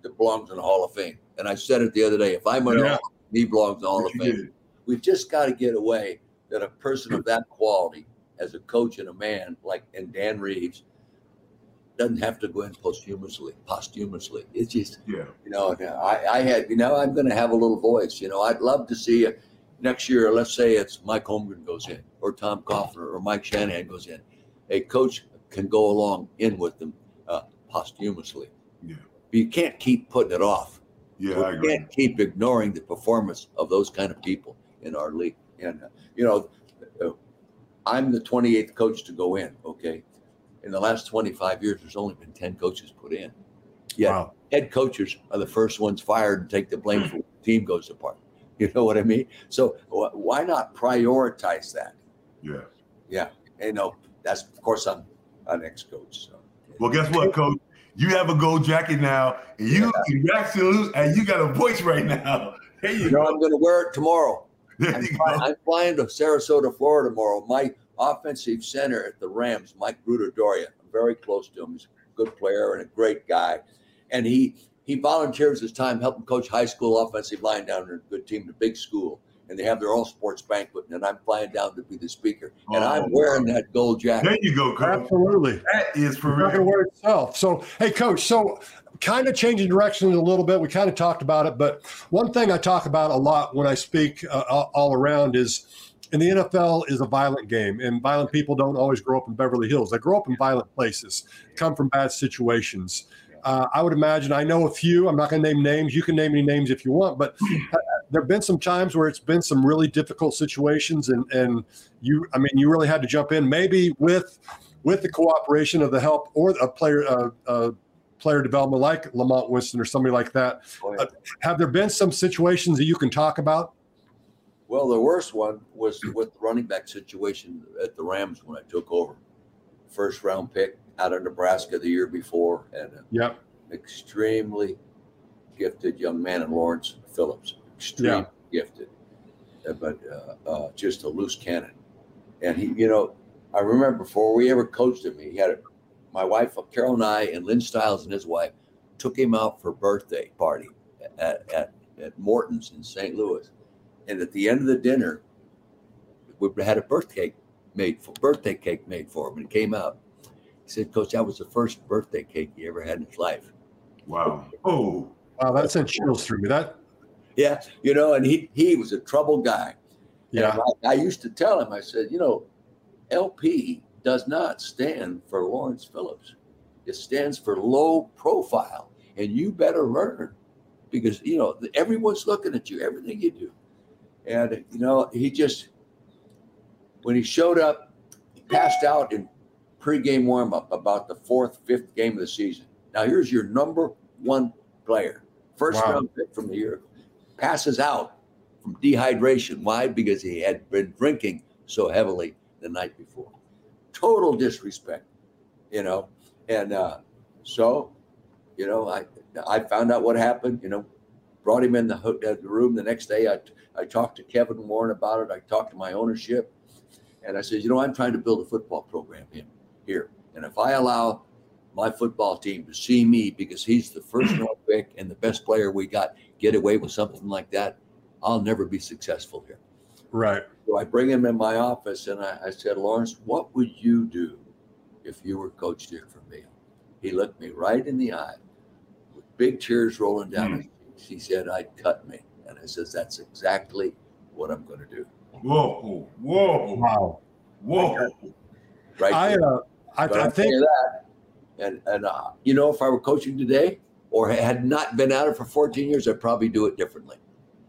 that belongs in the Hall of Fame. And I said it the other day. If I'm in the Yeah. Hall, he belongs in the Hall what of you Fame. did. We've just got to get away that a person of that quality, as a coach and a man like and Dan Reeves, doesn't have to go in posthumously. Posthumously, it's just Yeah. you know. I, I had you know I'm going to have a little voice. You know, I'd love to see you next year. Let's say it's Mike Holmgren goes in, or Tom Coughlin, or Mike Shanahan goes in. A coach can go along in with them uh, posthumously. Yeah. But you can't keep putting it off. Yeah, We I agree. can't keep ignoring the performance of those kind of people in our league. And uh, you know, uh, I'm the 28th coach to go in. Okay, in the last 25 years, there's only been 10 coaches put in. Yeah, Wow. head coaches are the first ones fired and take the blame for when the team goes apart. You know what I mean? So wh- why not prioritize that? Yeah. Yeah, you know, that's of course I'm an ex-coach. So. Well, guess what, Coach? You have a gold jacket now, and you you actually and you got a voice right now. There you You know, go. I'm going to wear it tomorrow. I'm, fly-. I'm flying to Sarasota, Florida tomorrow. My offensive center at the Rams, Mike Gruttadaurio, I'm very close to him. He's a good player and a great guy. And he he volunteers his time helping coach high school offensive line down there, a good team, the big school. And they have their all sports banquet. And I'm flying down to be the speaker. And Oh, I'm wearing wow. that gold jacket. There you go, Coach. Absolutely. That is for It's not going real. wear itself. So, hey, coach, so kind of changing direction a little bit. We kind of talked about it, but one thing I talk about a lot when I speak uh, all all around is in the NFL is a violent game, and violent people don't always grow up in Beverly Hills. They grow up in violent places, come from bad situations. Uh, I would imagine, I know a few, I'm not going to name names. You can name any names if you want, but there have been some times where it's been some really difficult situations, and, and you, I mean, you really had to jump in, maybe with with the cooperation of the help or a player uh, uh, player development like Lamont Winston or somebody like that. Oh. Uh, have there been some situations that you can talk about? Well, the worst one was with the running back situation at the Rams when I took over. First round pick out of Nebraska the year before, and an Yep. extremely gifted young man in Lawrence Phillips. Extremely gifted, Uh, but uh, uh, just a loose cannon. And he, you know, I remember before we ever coached him, he had a, my wife, Carol and I, and Lynn Stiles and his wife took him out for birthday party at, at, at Morton's in St. Louis. And at the end of the dinner, we had a birthday cake made for birthday cake made for him. And it came out. He said, Coach, that was the first birthday cake he ever had in his life. Wow. Oh, Wow, that sent chills through me. That Yeah, you know, and he he was a troubled guy. yeah. I, I used to tell him, I said, you know, LP does not stand for Lawrence Phillips. It stands for low profile, and you better learn because you know everyone's looking at you, everything you do. And you know, he just when he showed up, he passed out in pregame warmup about the fourth, fifth game of the season. Now here's your number one player, first Wow. round pick from the year, passes out from dehydration. Why? Because he had been drinking so heavily the night before. Total disrespect, you know. And uh, so, you know, I I found out what happened. You know, brought him in the, ho- uh, the room the next day. I I talked to Kevin Warren about it. I talked to my ownership, and I said, you know, I'm trying to build a football program here, and if I allow my football team to see me because he's the first round pick and the best player we got get away with something like that, I'll never be successful here. Right. So I bring him in my office and I, I said, Lawrence, what would you do if you were Coach Dick Vermeil? He looked me right in the eye with big tears rolling down his hmm. cheeks. He said, I'd cut me. And I says, that's exactly what I'm going to do. whoa, whoa, Wow. whoa. Right. I uh I, I I'll think that. And, and uh, you know, if I were coaching today or had not been at it for 14 years, I'd probably do it differently.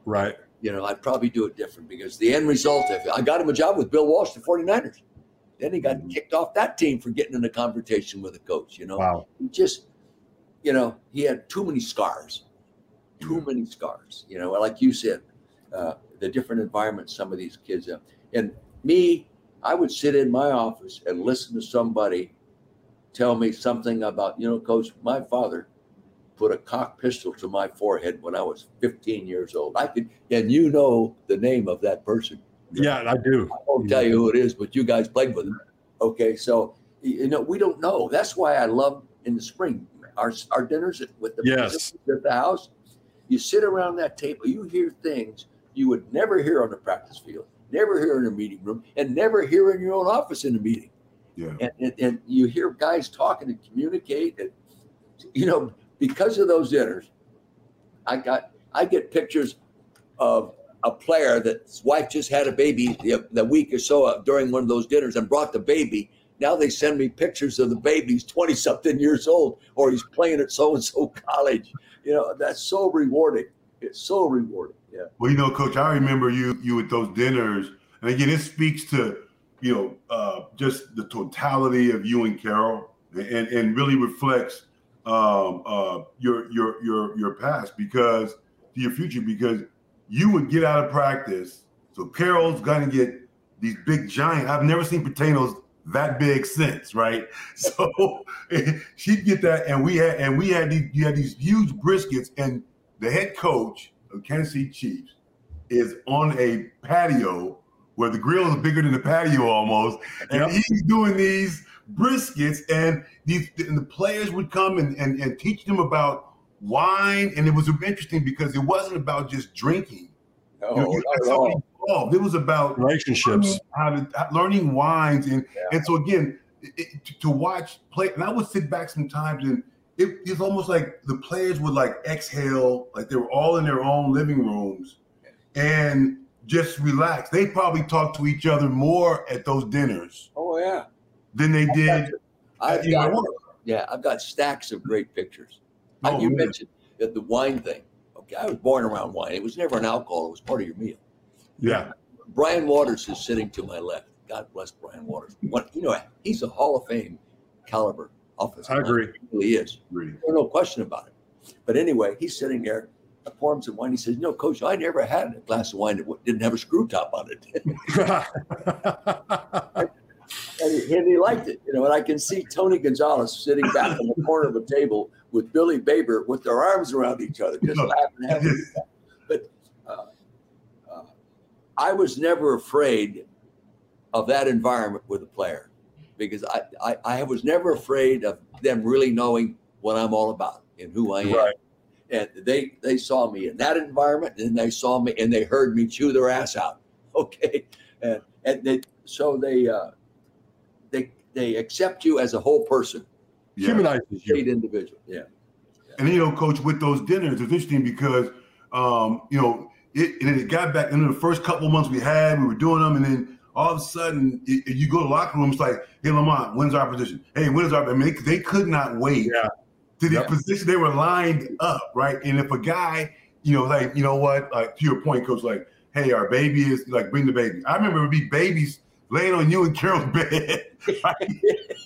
right. you know, I'd probably do it different because the end result, if I got him a job with Bill Walsh, the 49ers, then he got kicked off that team for getting in a conversation with a coach, you know. Wow. He just, you know, he had too many scars, too many scars, you know, like you said, uh, the different environments some of these kids have. And me, I would sit in my office and listen to somebody tell me something about, you know, coach, my father put a cock pistol to my forehead when I was 15 years old. I could, and you know the name of that person. Yeah, I do. I won't tell you who it is, but you guys played with him. Okay, so you know we don't know. That's why I love in the spring our our dinners with the Yes. at the house. You sit around that table, you hear things you would never hear on the practice field, never hear in a meeting room, and never hear in your own office in a meeting. Yeah. and, and, and you hear guys talking and communicate and you know because of those dinners i got i get pictures of a player that's wife just had a baby the, the week or so uh, during one of those dinners and brought the baby. Now they send me pictures of the baby he's 20 something years old or he's playing at so and so college you know that's so rewarding it's so rewarding yeah Well, you know, Coach, I remember you you at those dinners, and again, it speaks to you know uh, just the totality of you and Carol, and and really reflects um, uh, your your your your past because to your future because you would get out of practice. So Carol's gonna get these big giant. I've never seen potatoes that big since, right? So she'd get that, and we had and we had these you had these huge briskets, and the head coach of Kansas City Chiefs is on a patio where the grill is bigger than the patio almost, and Yep. he's doing these briskets, and these and the players would come and, and and teach them about wine, and it was interesting because it wasn't about just drinking. no, You know, you not had at somebody all. involved. It was about Relationships. how to how- learning wines and and so again it, it- to, to watch play and I would sit back sometimes and it, it's almost like the players would like exhale like they were all in their own living rooms and just relax. They probably talked to each other more at those dinners oh yeah than they did. I've got, what? yeah, I've got stacks of great pictures. Oh, you man. mentioned the wine thing. Okay, I was born around wine. It was never an alcohol. It was part of your meal. Yeah. Brian Waters is sitting to my left. God bless Brian Waters. What you know, he's a Hall of Fame caliber offensive. I agree. He really is. Really. There's no question about it. But anyway, he's sitting there I pour him some wine. He says, "No, Coach, I never had a glass of wine that didn't have a screw top on it." and, he, and, he, liked it, you know. And I can see Tony Gonzalez sitting back in the corner of a table with Billy Baber with their arms around each other, just laughing. Having but uh, uh, I was never afraid of that environment with a player because I, I, I was never afraid of them really knowing what I'm all about and who I am. Right. And they they saw me in that environment, and they saw me and they heard me chew their ass out. Okay, and and they, so they uh, they they accept you as a whole person, yeah. humanizes you, individual. Yeah. yeah. And you know, coach, with those dinners, it's interesting because um, you know it, and then it got back into the first couple months we had, we were doing them, and then all of a sudden it, you go to locker rooms like, hey Lamont, when's our position? Hey, when's our? I mean, they, they could not wait yeah. to the position. They were lined up, right? And if a guy, you know, like you know what, like to your point, coach, like, hey, our baby is like, bring the baby. I remember it would be babies laying on you and Carol's bed. Right?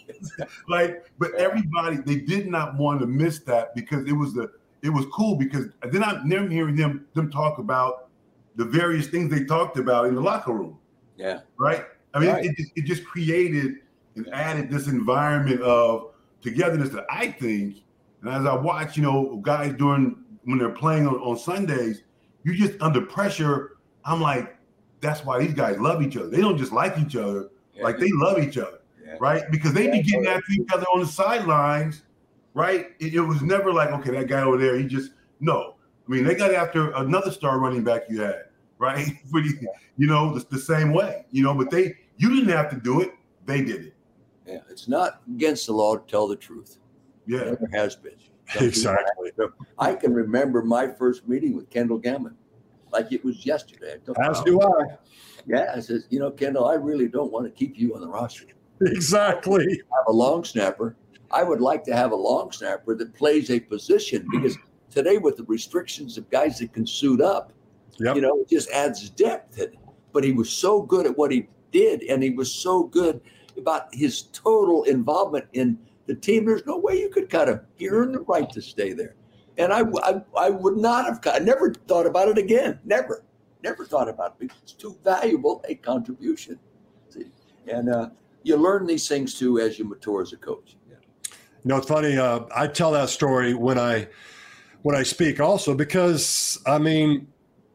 like, but everybody, they did not want to miss that because it was the it was cool because then I'm never hearing them them talk about the various things they talked about in the locker room. Yeah. Right. I mean, right. It, it, it just created and added this environment of togetherness that I think, and as I watch, you know, guys during when they're playing on, on Sundays, you're just under pressure. I'm like, that's why these guys love each other. They don't just like each other, yeah. like they love each other, yeah. right? Because they yeah, be getting after each other on the sidelines, right? It, it, was never like, okay, that guy over there, he just no. I mean, they got after another star running back you had, right? you know, the, the same way, you know, but they you didn't have to do it, they did it. Yeah, it's not against the law to tell the truth. Yeah, it never has been. Some exactly. I can remember my first meeting with Kendall Gammon like it was yesterday. As do I. Yeah, I says, you know, Kendall, I really don't want to keep you on the roster. Exactly. I have a long snapper. I would like to have a long snapper that plays a position because today with the restrictions of guys that can suit up, yep. you know, it just adds depth. But he was so good at what he did, and he was so good about his total involvement in the team. There's no way you could cut him. He earned the right to stay there. And I, I, I would not have, I never thought about it again. Never, never thought about it because it's too valuable a contribution. See? And uh, you learn these things too as you mature as a coach. You know, it's funny. Uh, I tell that story when I, when I speak also because I mean,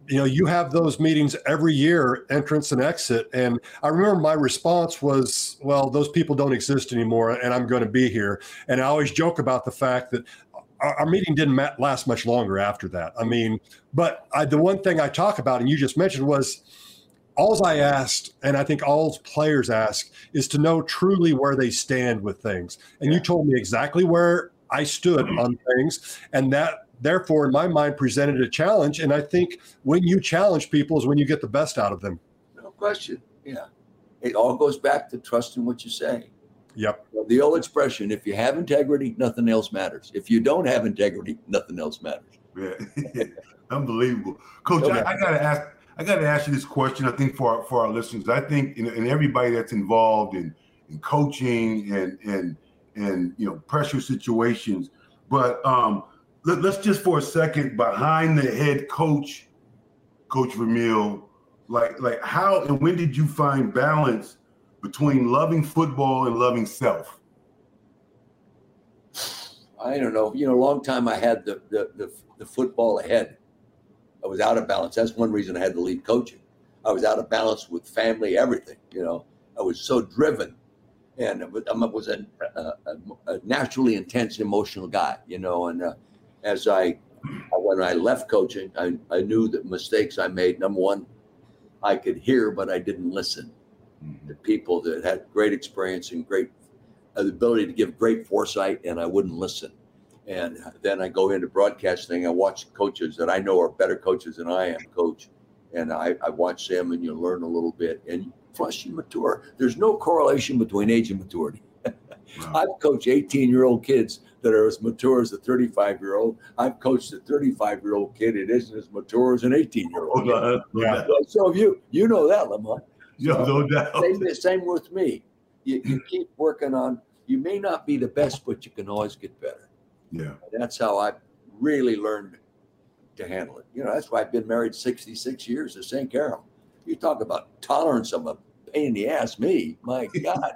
you know, you have those meetings every year, entrance and exit. And I remember my response was, well, those people don't exist anymore and I'm going to be here. And I always joke about the fact that our, meeting didn't last much longer after that. I mean, but I, the one thing I talk about, and you just mentioned, was all I asked, and I think all players ask, is to know truly where they stand with things. And yeah. you told me exactly where I stood mm-hmm. on things, and that therefore, in my mind, presented a challenge. And I think when you challenge people is when you get the best out of them. No question. Yeah, it all goes back to trusting what you say. Yep. The old expression: if you have integrity, nothing else matters. If you don't have integrity, nothing else matters. Yeah, unbelievable, Coach. Okay. I, I got to ask. I got to ask you this question. I think for our, for our listeners, I think and everybody that's involved in in coaching and and and you know pressure situations. But um, let, us just for a second behind the head coach, Coach Vermeil, like like how and when did you find balance between loving football and loving self? I don't know. You know, a long time I had the, the, the, the, football ahead. I was out of balance. That's one reason I had to leave coaching. I was out of balance with family, everything. You know, I was so driven. And I was a, a, a naturally intense, emotional guy, you know. And uh, as I, when I left coaching, I, I knew that mistakes I made, number one, I could hear, but I didn't listen the people that had great experience and great uh, the ability to give great foresight, and I wouldn't listen. And then I go into broadcasting. I watch coaches that I know are better coaches than I am, coach, and I, I watch them, and you learn a little bit. And plus, you mature. There's no correlation between age and maturity. Wow. I've coached 18 year old kids that are as mature as a 35 year old. I've coached a 35 year old kid that isn't as mature as an 18 year old. Yeah. So you you know that, Lamont. Yeah, no doubt. Same, same with me. You, you keep working on. You may not be the best, but you can always get better. Yeah, and that's how I really learned to handle it. You know, that's why I've been married 66 years to St. Carol. You talk about tolerance of a pain in the ass, me, my God.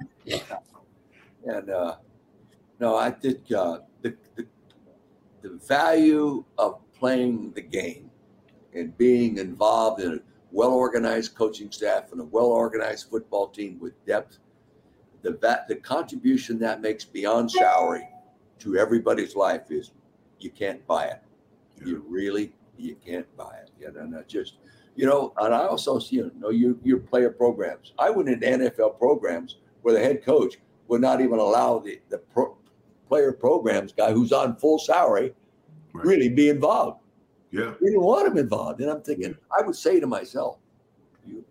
and uh, no, I think uh, the, the, the value of playing the game and being involved in a well organized coaching staff and a well organized football team with depth, the, the contribution that makes beyond salary to everybody's life is you can't buy it. You really you can't buy it. You know, not just you know, and I also see you know your your player programs. I went into NFL programs where the head coach would not even allow the the pro, player programs guy who's on full salary right. really be involved. Yeah, we didn't want him involved, and I'm thinking yeah. I would say to myself, you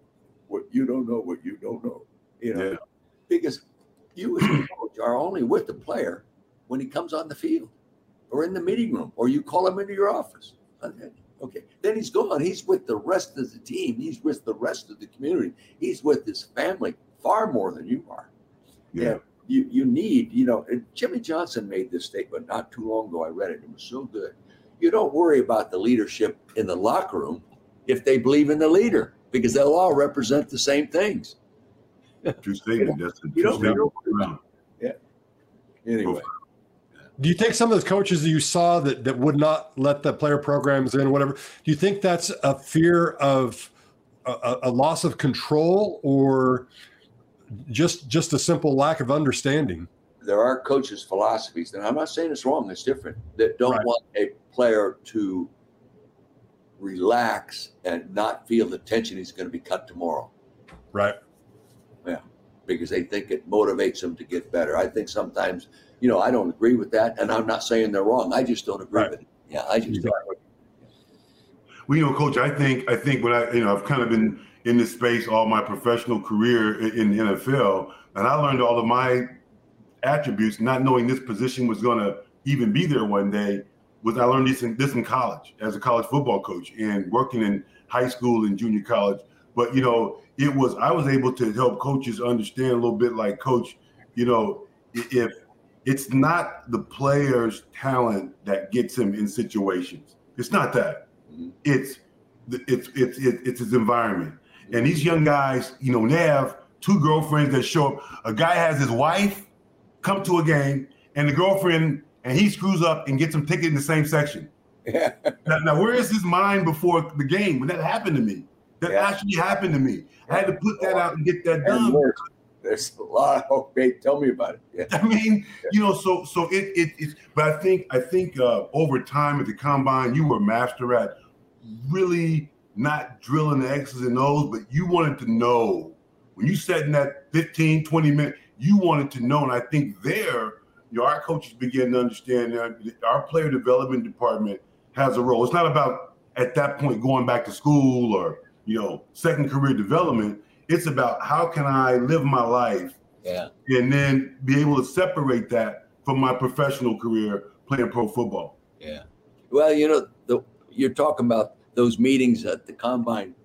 what you don't know what you don't know, you know, yeah. because you as a coach are only with the player when he comes on the field or in the meeting room, or you call him into your office. Okay. Then he's gone. He's with the rest of the team. He's with the rest of the community. He's with his family far more than you are. Yeah. you, you need, you know, Jimmy Johnson made this statement not too long ago. I read it. It was so good. You don't worry about the leadership in the locker room if they believe in the leader because they'll all represent the same things. True statement. That's a true statement. Yeah. Anyway do you think some of the coaches that you saw that, that would not let the player programs in, whatever, do you think that's a fear of a, a loss of control or just just a simple lack of understanding? There are coaches' philosophies, and I'm not saying it's wrong, it's different, that don't right. want a player to relax and not feel the tension he's going to be cut tomorrow. Right. Yeah. Because they think it motivates them to get better. I think sometimes you know, I don't agree with that, and I'm not saying they're wrong. I just don't agree right. with it. Yeah, I just exactly. don't. Well, you know, Coach, I think I think when I you know I've kind of been in this space all my professional career in, the NFL, and I learned all of my attributes, not knowing this position was going to even be there one day. Was I learned this in this in college as a college football coach and working in high school and junior college. But you know, it was I was able to help coaches understand a little bit like coach. You know, if it's not the player's talent that gets him in situations. It's not that. Mm-hmm. It's it's it's it's his environment. And these young guys, you know, they have two girlfriends that show up. A guy has his wife come to a game, and the girlfriend, and he screws up and gets him ticket in the same section. Yeah. now, now, where is his mind before the game? When that happened to me, that yeah. actually happened to me. I had to put that out and get that done there's a lot of. Hey, tell me about it. Yeah. I mean, you know, so so it it it's but I think I think uh, over time at the combine you were master at really not drilling the X's and O's, but you wanted to know when you sat in that 15, 20 minutes, you wanted to know. And I think there, you know, our coaches begin to understand that our player development department has a role. It's not about at that point going back to school or, you know, second career development it's about how can I live my life yeah. and then be able to separate that from my professional career playing pro football. Yeah. Well, you know, the, you're talking about those meetings at the combine.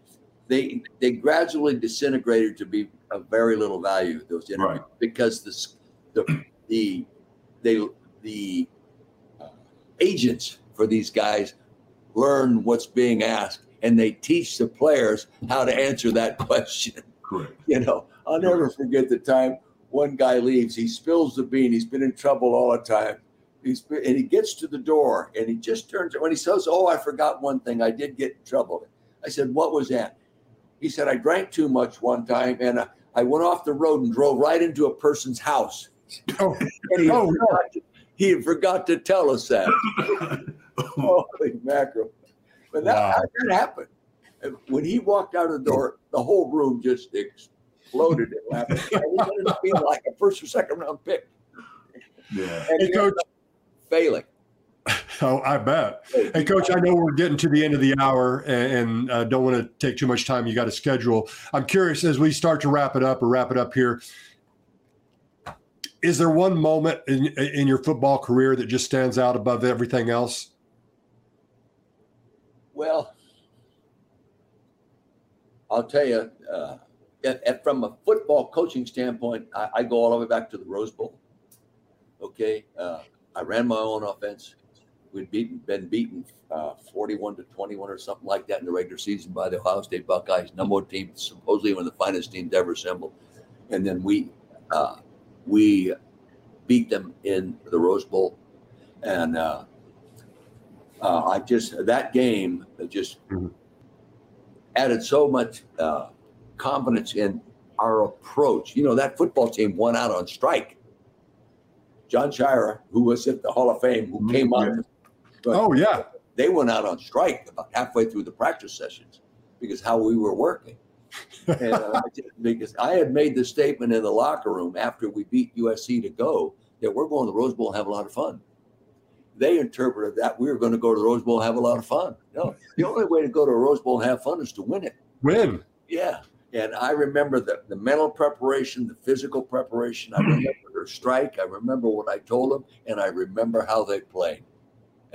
They they gradually disintegrated to be of very little value. Those interviews right. because the the the they the uh, agents for these guys learn what's being asked and they teach the players how to answer that question. Correct. You know, I'll never forget the time one guy leaves. He spills the bean. He's been in trouble all the time. He's been, and he gets to the door and he just turns when he says, "Oh, I forgot one thing. I did get in trouble." I said, "What was that?" He said, "I drank too much one time and I, I went off the road and drove right into a person's house." Oh, and he, oh, forgot no. to, he forgot to tell us that. Holy mackerel! But that, wow. that happened when he walked out of the door, the whole room just exploded in laughter. he ended up being like a first or second round pick. Yeah. And hey, coach, failing. Oh, I bet. Hey, coach, I know we're getting to the end of the hour and, and uh, don't want to take too much time. You got a schedule. I'm curious as we start to wrap it up or wrap it up here. Is there one moment in, in your football career that just stands out above everything else? Well, I'll tell you, uh, if, if from a football coaching standpoint, I, I, go all the way back to the Rose Bowl. Okay, uh, I ran my own offense. we'd beaten, been beaten uh, 41 to 21 or something like that in the regular season by the Ohio State Buckeyes, number one team, supposedly one of the finest teams ever assembled. And then we uh, we beat them in the Rose Bowl, and uh, uh, I just that game just mm-hmm. Added so much uh, confidence in our approach. You know, that football team went out on strike. John Sciarra, who was at the Hall of Fame, who mm-hmm. came on. Oh yeah, they went out on strike about halfway through the practice sessions because how we were working. and, uh, because I had made the statement in the locker room after we beat USC to go that we're going to the Rose Bowl and have a lot of fun. They interpreted that we were going to go to the Rose Bowl and have a lot of fun. No, the only way to go to a Rose Bowl and have fun is to win it. Win. Yeah. And I remember the, the mental preparation, the physical preparation. I remember their strike. I remember what I told them, and I remember how they played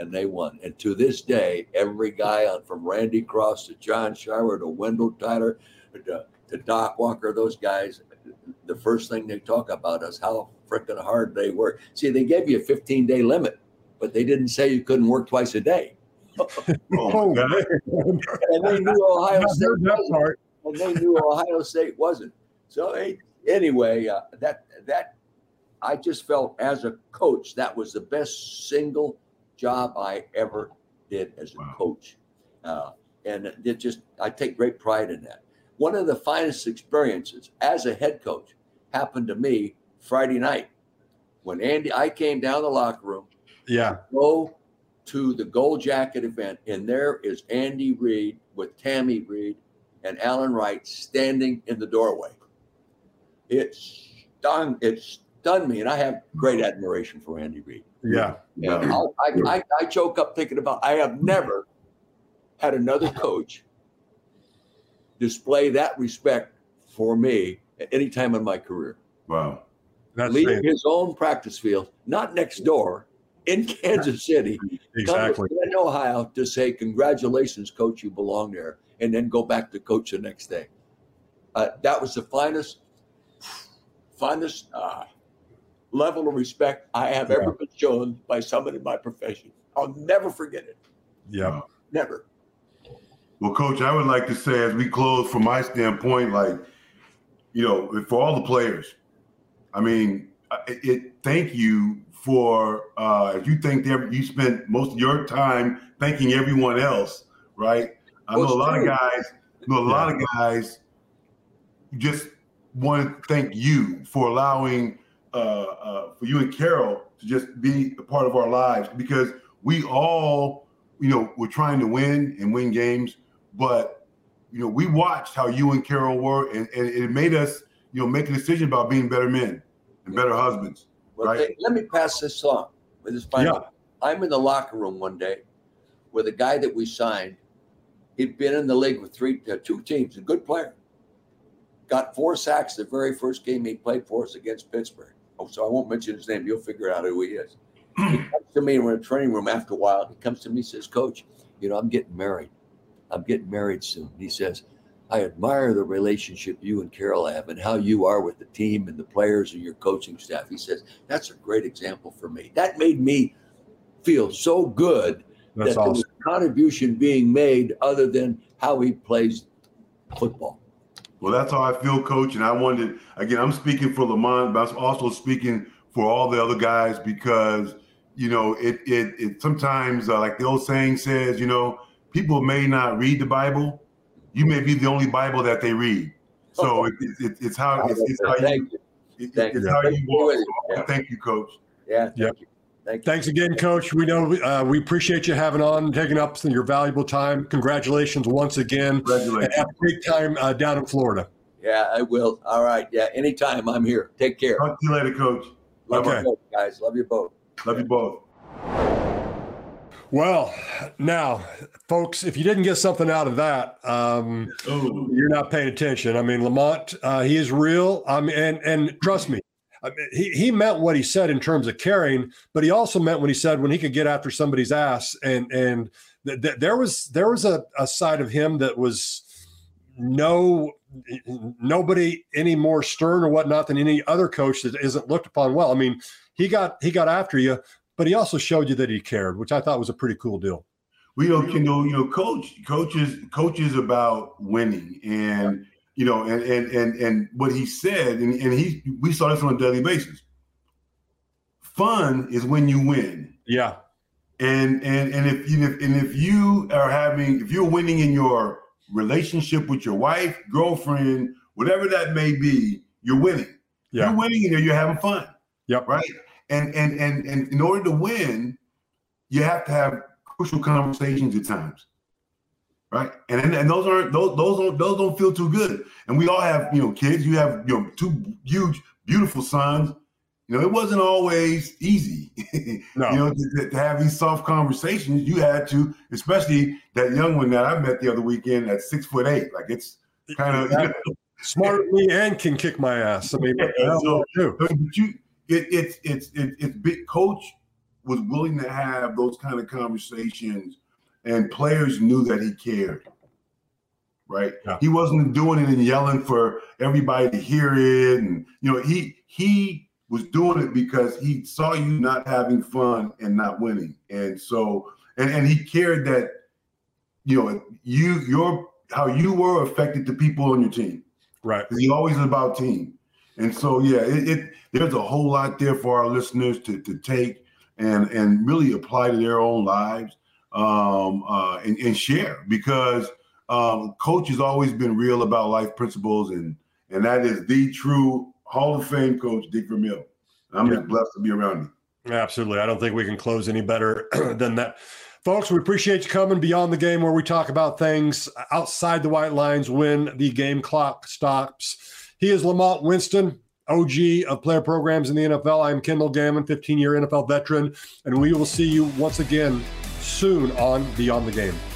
and they won. And to this day, every guy on from Randy Cross to John Sciarra to Wendell Tyler to, to Doc Walker, those guys, the first thing they talk about is how freaking hard they work. See, they gave you a 15 day limit, but they didn't say you couldn't work twice a day. oh, and they knew Ohio State wasn't. And they knew Ohio State wasn't. So hey, anyway, uh, that that I just felt as a coach that was the best single job I ever did as a wow. coach. Uh, and it just, I take great pride in that. One of the finest experiences as a head coach happened to me Friday night when Andy, I came down the locker room. Yeah. Go to the gold jacket event, and there is Andy Reid with Tammy Reid and Alan Wright standing in the doorway. It stung, it stunned me, and I have great admiration for Andy Reid. Yeah. yeah. I, I, I choke up thinking about I have never had another coach display that respect for me at any time in my career. Wow. That's leaving his own practice field, not next door, in Kansas City, exactly in Ohio, to say, "Congratulations, coach, you belong there," and then go back to coach the next day. Uh, that was the finest, finest uh, level of respect I have yeah. ever been shown by someone in my profession. I'll never forget it. Yeah. Never. Well, coach, I would like to say as we close from my standpoint, like, you know, for all the players, I mean, it, it thank you for uh you think you spent most of your time thanking everyone else, right? I know a lot true. of guys, know a lot of guys just want to thank you for allowing uh, uh, for you and Carol to just be a part of our lives because we all, you know, we're trying to win and win games, but you know, we watched how you and Carol were, and, and it made us, you know, make a decision about being better men and better husbands. Well, right? let me pass this on with this final. Yeah. I'm in the locker room one day with a guy that we signed. He'd been in the league with three, uh, two teams, a good player. Got four sacks the very first game he played for us against Pittsburgh. Oh, so I won't mention his name. You'll figure out who he is. he comes to me, we're in a training room after a while. He comes to me, says, Coach, you know, I'm getting married. I'm getting married soon. He says, I admire the relationship you and Carol have and how you are with the team and the players and your coaching staff. He says, That's a great example for me. That made me feel so good That's that awesome. there was a contribution being made other than how he plays football. Well, that's how I feel, coach. And I wanted, again, I'm speaking for Lamont, but I'm also speaking for all the other guys because, you know, it, it, it sometimes, uh, like the old saying says, you know, people may not read the Bible. You may be the only Bible that they read. So it, it, it's how, it's, it's how you, it's how you walk. thank you, coach. Yeah. Yep. You. Thank Thanks again, Coach. We know uh, we appreciate you having on, taking up some of your valuable time. Congratulations once again. Congratulations. And have a great time uh, down in Florida. Yeah, I will. All right. Yeah, anytime I'm here. Take care. Talk to you later, Coach. Love okay. you both, guys. Love you both. Love you both. Well, now, folks, if you didn't get something out of that, um, you're not paying attention. I mean, Lamont, uh, he is real. I mean, and and trust me, he, he meant what he said in terms of caring, but he also meant when he said when he could get after somebody's ass. And and th- th- there was there was a, a side of him that was no nobody any more stern or whatnot than any other coach that isn't looked upon well. I mean, he got he got after you, but he also showed you that he cared, which I thought was a pretty cool deal. We you know, you know, you know, coach, coaches, coaches about winning, and you know, and and and and what he said, and, and he, we saw this on a daily basis. Fun is when you win. Yeah. And and and if you and if you are having, if you're winning in your relationship with your wife, girlfriend, whatever that may be, you're winning. Yeah. You're winning and you're having fun. Yep. Right. And and and and in order to win, you have to have crucial conversations at times. Right. And and those aren't those those don't those don't feel too good. And we all have, you know, kids. You have, you know, two huge, beautiful sons. You know, it wasn't always easy. No. you know, to, to, have these soft conversations, you had to, especially that young one that I met the other weekend at six foot eight. Like it's kind of you know, smart me and can kick my ass. I mean, yeah, so, but you, it, it's it's it, it's big. Coach was willing to have those kind of conversations, and players knew that he cared. Right, yeah. he wasn't doing it and yelling for everybody to hear it, and you know he he was doing it because he saw you not having fun and not winning, and so and and he cared that you know you your how you were affected the people on your team. Right. He always about team. And so yeah, it, it, there's a whole lot there for our listeners to to take and and really apply to their own lives um, uh, and, and, share because um, coach has always been real about life principles and and that is the true Hall of Fame coach Dick Vermeil. I'm yeah. just blessed to be around you. Absolutely, I don't think we can close any better than that. Folks, we appreciate you coming beyond the game where we talk about things outside the white lines when the game clock stops. He is Lamont Winston, OG of player programs in the NFL. I'm Kendall Gammon, 15 year NFL veteran, and we will see you once again soon on Beyond the Game.